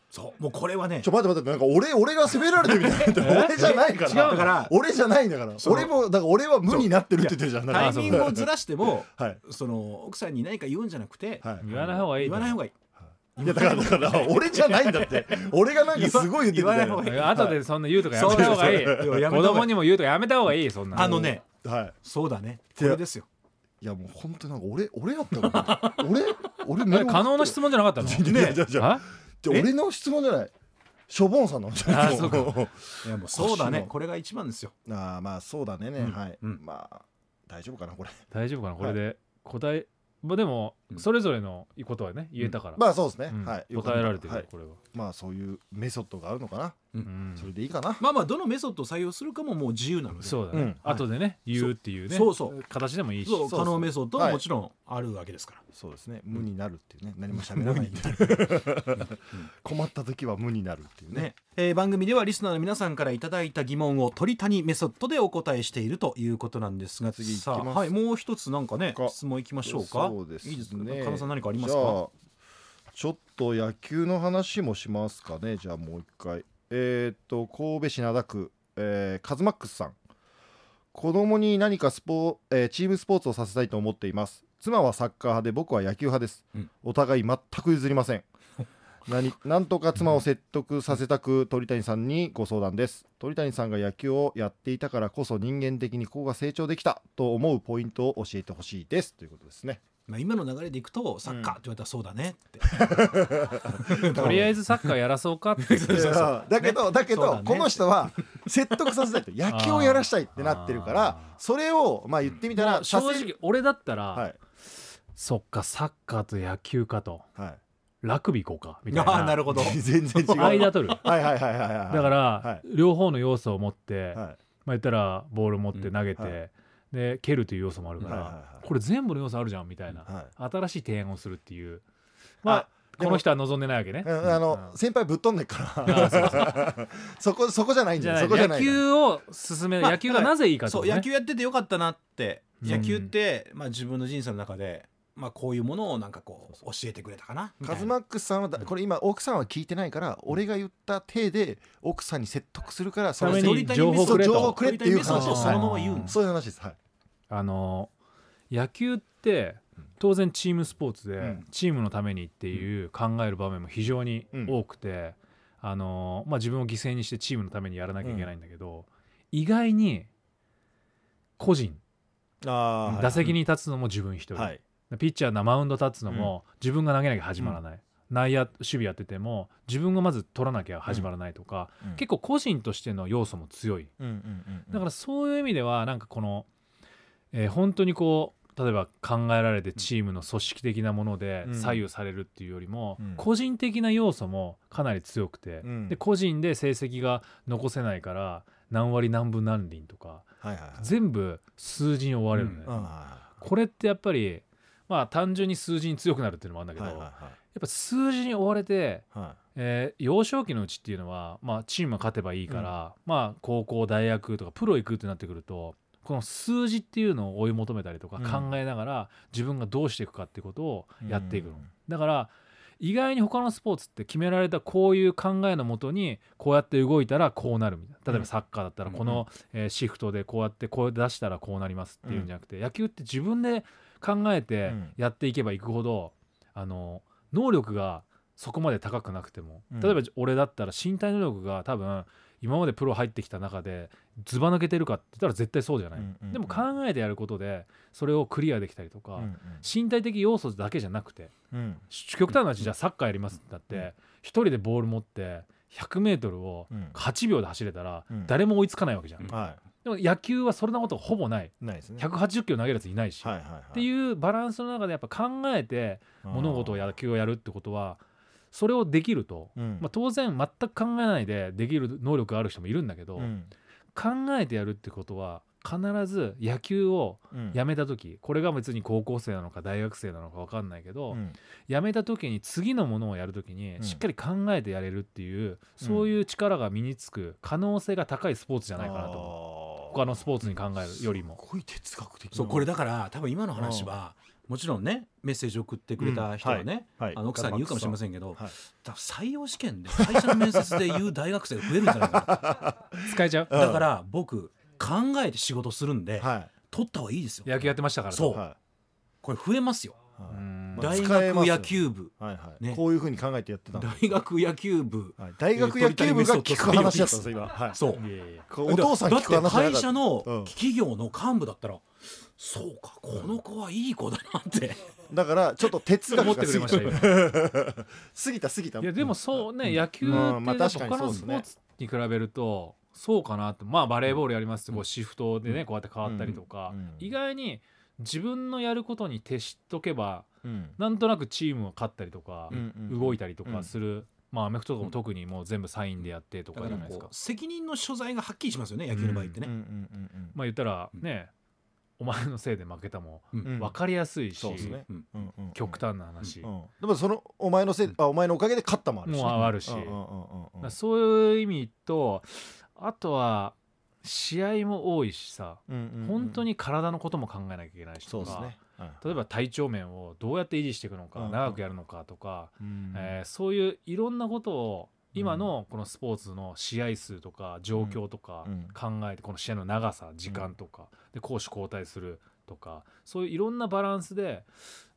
そうもうこれはねいちょ待って待ってなんか俺俺が責められてるみたいな。俺じゃないから。違うから俺じゃないんだから。俺もだから俺は無になってるって言ってるじゃん。タイミングをずらしてもはい。その奥さんに何か言うんじゃなくてはい。言わない方がいい言わない方がいい。いやだからだから俺じゃないんだって。俺がなんかすごい言ってるみたい言わない方がいいな後でそんな言うとかやめた方がいい。子供にも言うとかやめた方がいいそんなあのねはい。そうだね。これですよいやもう本当になんか俺俺やった の俺俺メール可能な質問じゃなかったの？いやいやいやあじゃあ。俺の質問じゃない。しょぼんさんの。あそうか。いやもうそうだね。これが一番ですよ。ああまあそうだねね、うんはい、うん。まあ大丈夫かなこれ。大丈夫かなこれで。答えまあでもうんそれぞれのことはね言えたから。まあそうですね、うん。はい。答えられてるはい、よこれは。まあそういうメソッドがあるのかな、うん。それでいいかな、まあまあどのメソッドを採用するかももう自由なので。そうだね。うん。後でね言うっていうね。そうそう。形でもいいし。そうそう可能メソッドももちろんあるわけですから。そうですね。無になるっていうね。何も喋らない。困った時は無になるっていうね。ねえー番組ではリスナーの皆さんからいただいた疑問を鳥谷メソッドでお答えしているということなんですが。次行きさあますはいもう一つなんかねか。質問いきましょうか。そうですね。いいですかね。加納さん何かありますか？じゃあちょっと野球の話もしますかね。じゃあもう一回。えーっと神戸市灘区、えーカズマックスさん。子供に何かスポ、えーチームスポーツをさせたいと思っています。妻はサッカー派で僕は野球派です、うん。お互い全く譲りません。何なんとか妻を説得させたく鳥谷さんにご相談です。鳥谷さんが野球をやっていたからこそ人間的にここが成長できたと思うポイントを教えてほしいです。ということですねまあ今の流れでいくとサッカーって言われたらそうだねって、とりあえずサッカーやらそうかって。いや だけど、だけど、そうだね。この人は説得させたいと野球をやらしたいってなってるからそれをまあ言ってみたら、まあ正させ直俺だったら、はい。そっかサッカーと野球かとはラグビー行こうかみたいああななるほど。い 全然違う。間取る。はいはいはいはいはい。だから、は両方の要素を持って、はい。まあ言ったらボール持って投げて、うんはいで蹴るという要素もあるから、これ全部の要素あるじゃんみたいな、はい。新しい提案をするっていう。まあこの人は望んでないわけね。うんあの、うん。先輩ぶっ飛んでっかあら そこそこじゃないんじゃない野球を進める、まあ野球がなぜいいかと、ね、そう野球やっててよかったなって。うん。野球って、まあ、自分の人生の中で、まあ、こういうものをなんかこう教えてくれたかな？カズマックスさんはだこれ今奥さんは聞いてないから俺が言った体で奥さんに説得するからそれために鳥谷情報くれと。情報くれっていう話。をそのまま言うそういう話です。はい。あの野球って当然チームスポーツで、うん。チームのためにっていう考える場面も非常に多くて、あのまあ、自分を犠牲にしてチームのためにやらなきゃいけないんだけど、意外に個人打席に立つのも自分一人、はいピッチャーなマウンド立つのも自分が投げなきゃ始まらない、内野守備やってても自分がまず取らなきゃ始まらないとか、うん。結構個人としての要素も強い。だからそういう意味ではなんかこの、えー本当にこう例えば考えられてチームの組織的なものでうん。左右されるっていうよりも、うん。個人的な要素もかなり強くて、うん。で個人で成績が残せないから何割何分何厘とか全部数字に追われるのね、これってやっぱりまあ単純に数字に強くなるっていうのもあるんだけど、いはいはい。やっぱ数字に追われてはえー幼少期のうちっていうのは、まあ、チームが勝てばいいから、まあ、高校大学とかプロ行くってなってくるとこの数字っていうのを追い求めたりとかうん。考えながら、自分がどうしていくかっていうことをいやっていくの、うんだから意外に他のスポーツって決められたこういう考えのもとにこうやって動いたらこうなるみたいな。例えばサッカーだったらうん。この、えーシフトでこうやってこう出したらこうなりますっていうんじゃなくて、野球って自分で考えてうん。やっていけばいくほど、あの能力がそこまで高くなくてもうん。例えば俺だったら身体能力が多分今までプロ入ってきた中でずば抜けてるかって言ったら絶対そうじゃない、うんうんうん。でも考えてやることでそれをクリアできたりとか、うん身体的要素だけじゃなくてうん。極端な話じゃあサッカーやりますってなって、うん。一人でボール持って 100m をうん。8秒で走れたらうん。誰も追いつかないわけじゃん、うんはでも野球はそんなことほぼない。いないですね。180キロ投げるやついないし、はいはいはい。っていうバランスの中でやっぱ考えて物事を野球をやるってことはそれをできると、うん。まあ、当然全く考えないでできる能力がある人もいるんだけど、うん。考えてやるってことは必ず野球をうん。やめた時これが別に高校生なのか大学生なのか分かんないけど、うん。やめた時に次のものをやる時にうん。しっかり考えてやれるっていう、そういう力が身につく可能性が高いスポーツじゃないかなと思う他のスポーツに考えるよりも。すごい哲学的な。そうこれだから多分今の話はもちろんねメッセージ送ってくれた人はね、はい。はい。あの奥さんに言うかもしれませんけど、はい。多分採用試験で会社の面接で言う大学生が増えるんじゃないか 使えちゃう？うんなだから僕考えて仕事するんで、はい。取った方がいいですよ。野球やってましたからそう。はこれ増えますよ大学野球部。はいはい。ね。こういうふうに考えてやってたんだ。大学野球部。はい。大学野球部が聞く話だったんですよ今。はい。そういやいやこうお父さん聞くだって話じゃなかった会社のうん。企業の幹部だったら、そうかこの子はいい子だなって。だからちょっと哲学思ってが過ぎくれました過ぎた。過ぎたいやでもそうね、野球ってうんまあやっぱ確かに他のそうですねスポーツに比べるとそうかなって。まあバレーボールやりますってこうシフトでねこうやって変わったりとか。うん。意外に自分のやることに徹しとけばうん。なんとなくチームが勝ったりとかうんうん動いたりとかする。まあアメフトとかも特にもう全部サインでやってとだかかじゃないですか。責任の所在がはっきりしますよね野球の場合ってね、まあ言ったらねお前のせいで負けたも分かりやすいし極端な話。うん。でもそのお前のせいあお前のおかげで勝ったもあるし。ねもうあるし。そういう意味とあとは試合も多いしさうんうんうん。本当に体のことも考えなきゃいけないしとかそうですね。例えば体調面をどうやって維持していくのか、うん。長くやるのかとか、うん。えーそういういろんなことを今のこのスポーツの試合数とか状況とかうん。考えてこの試合の長さ時間とかで攻守交代するとかそういういろんなバランスで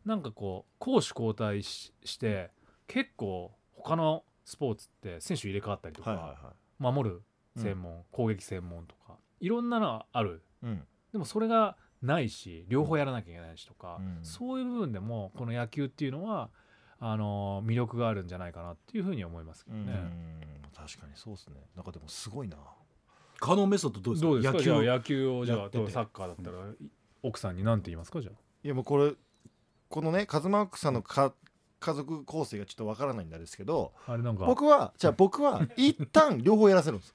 なんかこう攻守交代しして結構他のスポーツって選手入れ替わったりとか守る専門攻撃専門とかいろんなのがある。いうん。でもそれがないし両方やらなきゃいけないしとか、うん。そういう部分でもこの野球っていうのはあの魅力があるんじゃないかなっていうふうに思いますけどね。うん。確かにそうですね。なんかでもすごいな。カノンメソッドどうですか？野球野球をじゃあサッカーだったら奥さんに何て言いますか？じゃあ。いやもうこれこのねカズマックさんのか家族構成がちょっとわからないんですけどあれなんか。僕はじゃあ僕は一旦両方やらせるんです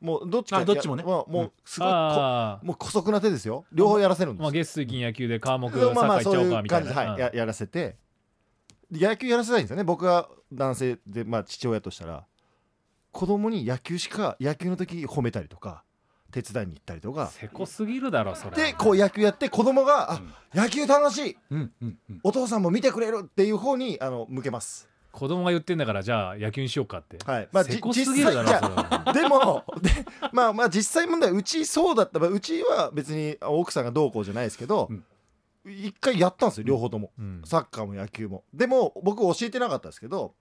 もうどっちかあどっちもね。もうもうすごいこあもう姑息な手ですよ。両方やらせるんー、ですまあ、月水金野球で科目サッカまあまあー行っちゃおうかみたいな、そういう感じで、はいうん。ややらせて。野球やらせたいんですよね。僕が男性で、まあ、父親としたら。子供に野球しか野球の時褒めたりとか手伝いに行ったりとか。せこすぎるだろそれ。でこう野球やって子供があ野球楽しい。うんうんうん。お父さんも見てくれるっていう方にあの向けます子供が言ってんだからじゃあ野球にしようかって、はい。まあせこすぎるだろでもでまあまあ実際問題うちそうだった、まあ、うちは別に奥さんがどうこうじゃないですけどうん。一回やったんですよ両方とも。うん。サッカーも野球も。でも僕教えてなかったですけど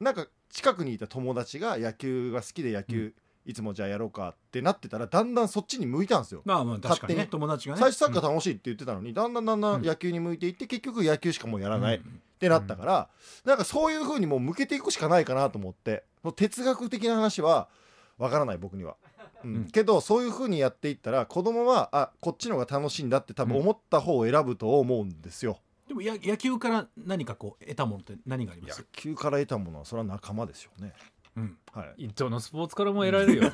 なんか近くにいた友達が野球が好きで野球、いつもじゃあやろうかってなってたらだんだんそっちに向いたんですよ。まあまあ確かにね。友達がね。最初サッカー楽しいって言ってたのに、だん。だんだんだうんん野球に向いていって結局野球しかもうやらない。っうんてなったから、なんかそういう風にもう向けていくしかないかなと思って。その哲学的な話はわからない僕には。うん。うん。けどそういう風にやっていったら子供はあこっちの方が楽しいんだって多分思った方を選ぶと思うんですよ。でもや野球から何かこう得たものって何がありま野す球から得たものはそれは仲間ですよね。うん。はい、どのスポーツからも得られるよ、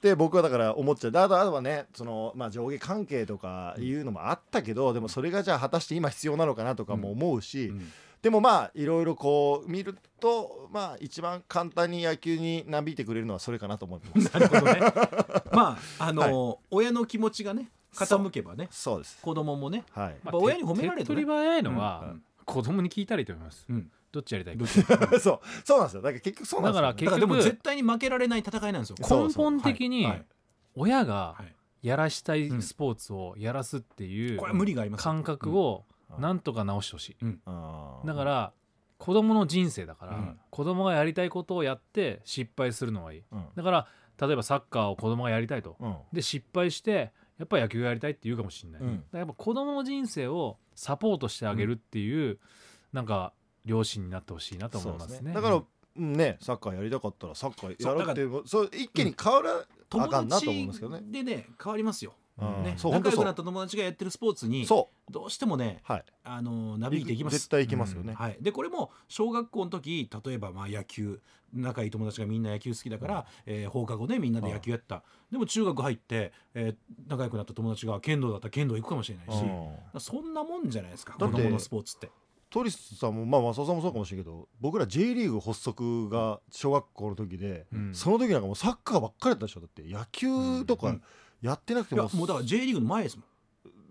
で僕はだから思っちゃう。であとあとはねその、まあ、上下関係とかいうのもあったけどでもそれがじゃあ果たして今必要なのかなとかも思うし、うん。でもまあいろいろこう見るとまあ一番簡単に野球になびいてくれるのはそれかなと思います。なるほどね。まああの親の気持ちがね傾けばねそうです。子供もねはい。やっぱ親に褒められるとね。手っ取り早いのは、うん。子供に聞いたらいいと思います、うんどっちやりたい？か そう。そうなんですよ。だから結局そうなんですよ、ね。だから結だからでも局絶対に負けられない戦いなんですよ。そう根本的にはい。親がはい。やらしたいスポーツをやらすっていうこれは無理がありますよ。感覚をうん。なんとか直してほしい。あー。だから子供の人生だから、うん。子供がやりたいことをやって失敗するのがいい。うん。だから例えばサッカーを子供がやりたいと。うん。で失敗してやっぱり野球がやりたいって言うかもしれない、うん。だからやっぱ子供の人生をサポートしてあげるっていう、なんか両親になってほしいなと思いますね。だから、うんねサッカーやりたかったらサッカーやるっていうそう一気に変わら、あ友かんなと思うん達ですけどね。でね変わりますよ、うん。ね、仲良くなった友達がやってるスポーツにそどうしてもね。あのなびいていきます。絶対行きますよね。はい、でこれも小学校の時例えばまあ野球仲いい友達がみんな野球好きだから、えー放課後ねみんなで野球やった、でも中学入って、えー仲良くなった友達が剣道だったら剣道行くかもしれないし、うん。そんなもんじゃないですか子供のスポーツって。トリスさんもまあ松尾さんもそうかもしれないけど僕ら J リーグ発足が小学校の時で、うん。その時なんかもうサッカーばっかりだったでしょだって野球とかうんやってなくても,、いやもうだから J リーグの前ですも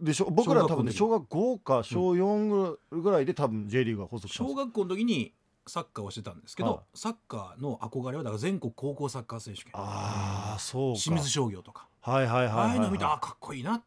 ん。でしょ？僕ら多分ね小小学5か小4ぐらいで多分 J リーグが発足した小学校の時にサッカーをしてたんですけど、はい。サッカーの憧れはだから全国高校サッカー選手権。ああそうか。清水商業とか。はいはいはいはい、ああいうの見てあかっこいいなって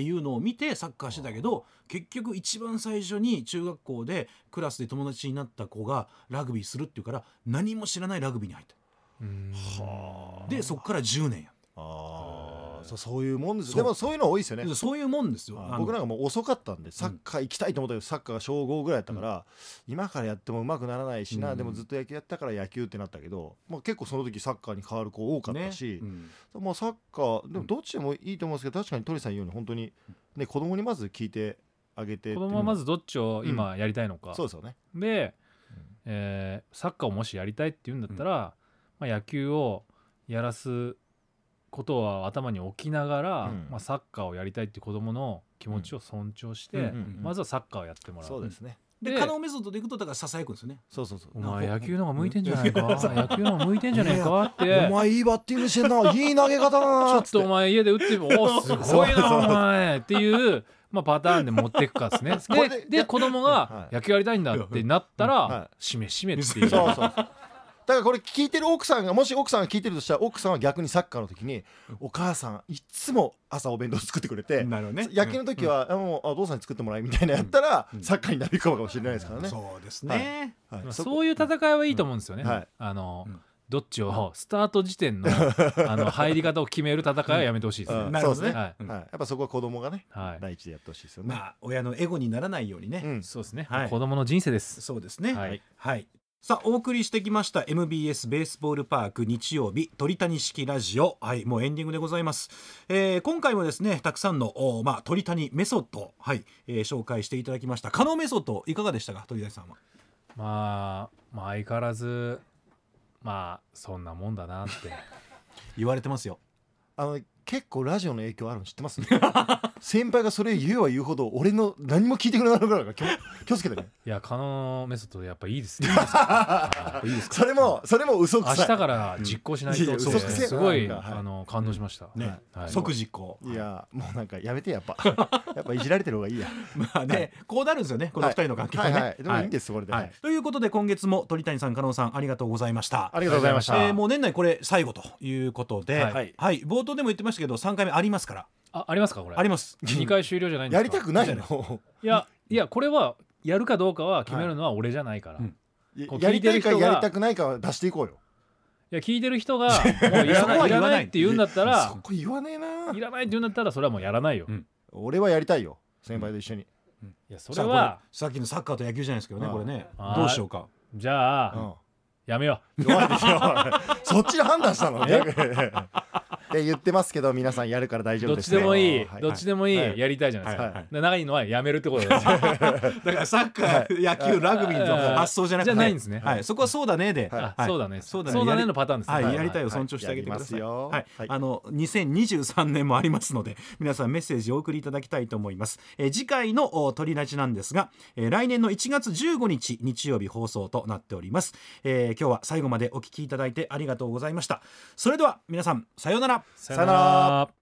いうのを見てサッカーしてたけど結局一番最初に中学校でクラスで友達になった子がラグビーするっていうから何も知らないラグビーに入った。うん。はあでそこから10年や。ああそうそういうもんですでもそういうの多いですよね。でそういうもんですよ。僕なんかもう遅かったんでサッカー行きたいと思ったけどサッカーが小5ぐらいやったから、今からやっても上手くならないしな、うんでもずっと野球やったから野球ってなったけど、まあ、結構その時サッカーに変わる子多かったし、ね。うん。もうサッカーでもどっちでもいいと思うんですけど確かに鳥さん言うように本当に、ね、子供にまず聞いてあげて子の供はまずどっちを今やりたいのか、そうですよね。で、えーサッカーをもしやりたいって言うんだったら、まあ、野球をやらすことは頭に置きながら、うん。まあ、サッカーをやりたいって子供の気持ちを尊重して、うんうんうんまずはサッカーをやってもらう。そうですね。でで可能メソッドでいくとだからささやくんですよね。そうそうそう。お前野球の方が向いてんじゃないか。うん。野球の方が向いてんじゃないかって。お前いいバッティングしてんな。いい投げ方だな。ちょっとお前家で打ってみおおすごいなお前っていうまあ、パターンで持っていくかですね。これででで子供はい。が野球やりたいんだってなったら、はしめしめっていうそうそうだからこれ聞いてる奥さんがもし奥さんが聞いてるとしたら奥さんは逆にサッカーの時にお母さんいつも朝お弁当作ってくれてなるほどね。野球の時は、あもうあお父さんに作ってもらいみたいなやったら、サッカーになり込むかもしれないですからね。そうですね、そういう戦いはいいと思うんですよね、あの、うん。どっちをスタート時点の あの入り方を決める戦いはやめてほしいですね、うん。なるほどね。やっぱそこは子供がねはい、第一でやってほしいですよね。まあ親のエゴにならないようにね、うん。そうですね、はい。子供の人生です。そうですね。はい。はいさあお送りしてきました MBS ベースボールパーク日曜日鳥谷式ラジオ。はいもうエンディングでございます、えー今回もですねたくさんのおまあ鳥谷メソッドはい、えー紹介していただきました。可能メソッドいかがでしたか？鳥谷さんは。まあまあ相変わらずまあそんなもんだなって。言われてますよ。あの結構ラジオの影響あるの知ってます？先輩がそれ言うは言うほど俺の何も聞いてくれなくなるから気を気をつけてね。いや可能メソッドやっぱいいですね。は いいいですか？それもそれも嘘く明さい。日から実行しないとってうんいやいや嘘くせえ。なすごい、なんかはい。あの感動しました、ね、はい。即実行。い。やもうなんかやめてやっぱ。やっぱいじられてる方がいいや。まあね、こうなるんですよねこの二人の関係はね、はいはい。でもいいんですこれで。はい。ということで今月も鳥谷さん加納さんありがとうございました。ありがとうございました。えーもう年内これ最後ということで、ははい。い冒頭でも言ってましたけど3回目ありますから。あありますかこれ？あります。2回終了じゃないんですか？やりたくないの。いやいやこれはやるかどうかは決めるのは俺じゃないから、うん。こうやりたいかやりたくないかは出していこうよ。いや聞いてる人がもういらないないいらないって言うんだったらそこ言わねえな。いらないって言うんだったらそれはもうやらないよ、うん。い俺はやりたいよ。先輩と一緒に。やそさあれはさっきのサッカーと野球じゃないですけどねうんこれね。はいどうしようか。じゃあ、うん。やめよ 弱いでしょそっちで判断したの？逆にって言ってますけど皆さんやるから大丈夫ですね。でもいい、はい。どっちでもいい、はい。やりたいじゃないですか、はい。はい。で長いのはやめるってことです。だからサッカー、野球ラグビーの発想じゃなくて。じゃないんですね。はい、そこはそうだねで、はい。あそうだね。そうだね。そうだねのパターンですね。はい、はい。やりたいを尊重してあげてください。やりますよ。はい、はいあの2023年もありますので、皆さんメッセージをお送りいただきたいと思います。えー次回のお鳥ラジなんですが、えー来年の1月15日日曜日放送となっております。えー今日は最後までお聞きいただいてありがとうございました。それでは皆さんさようなら。さよなら。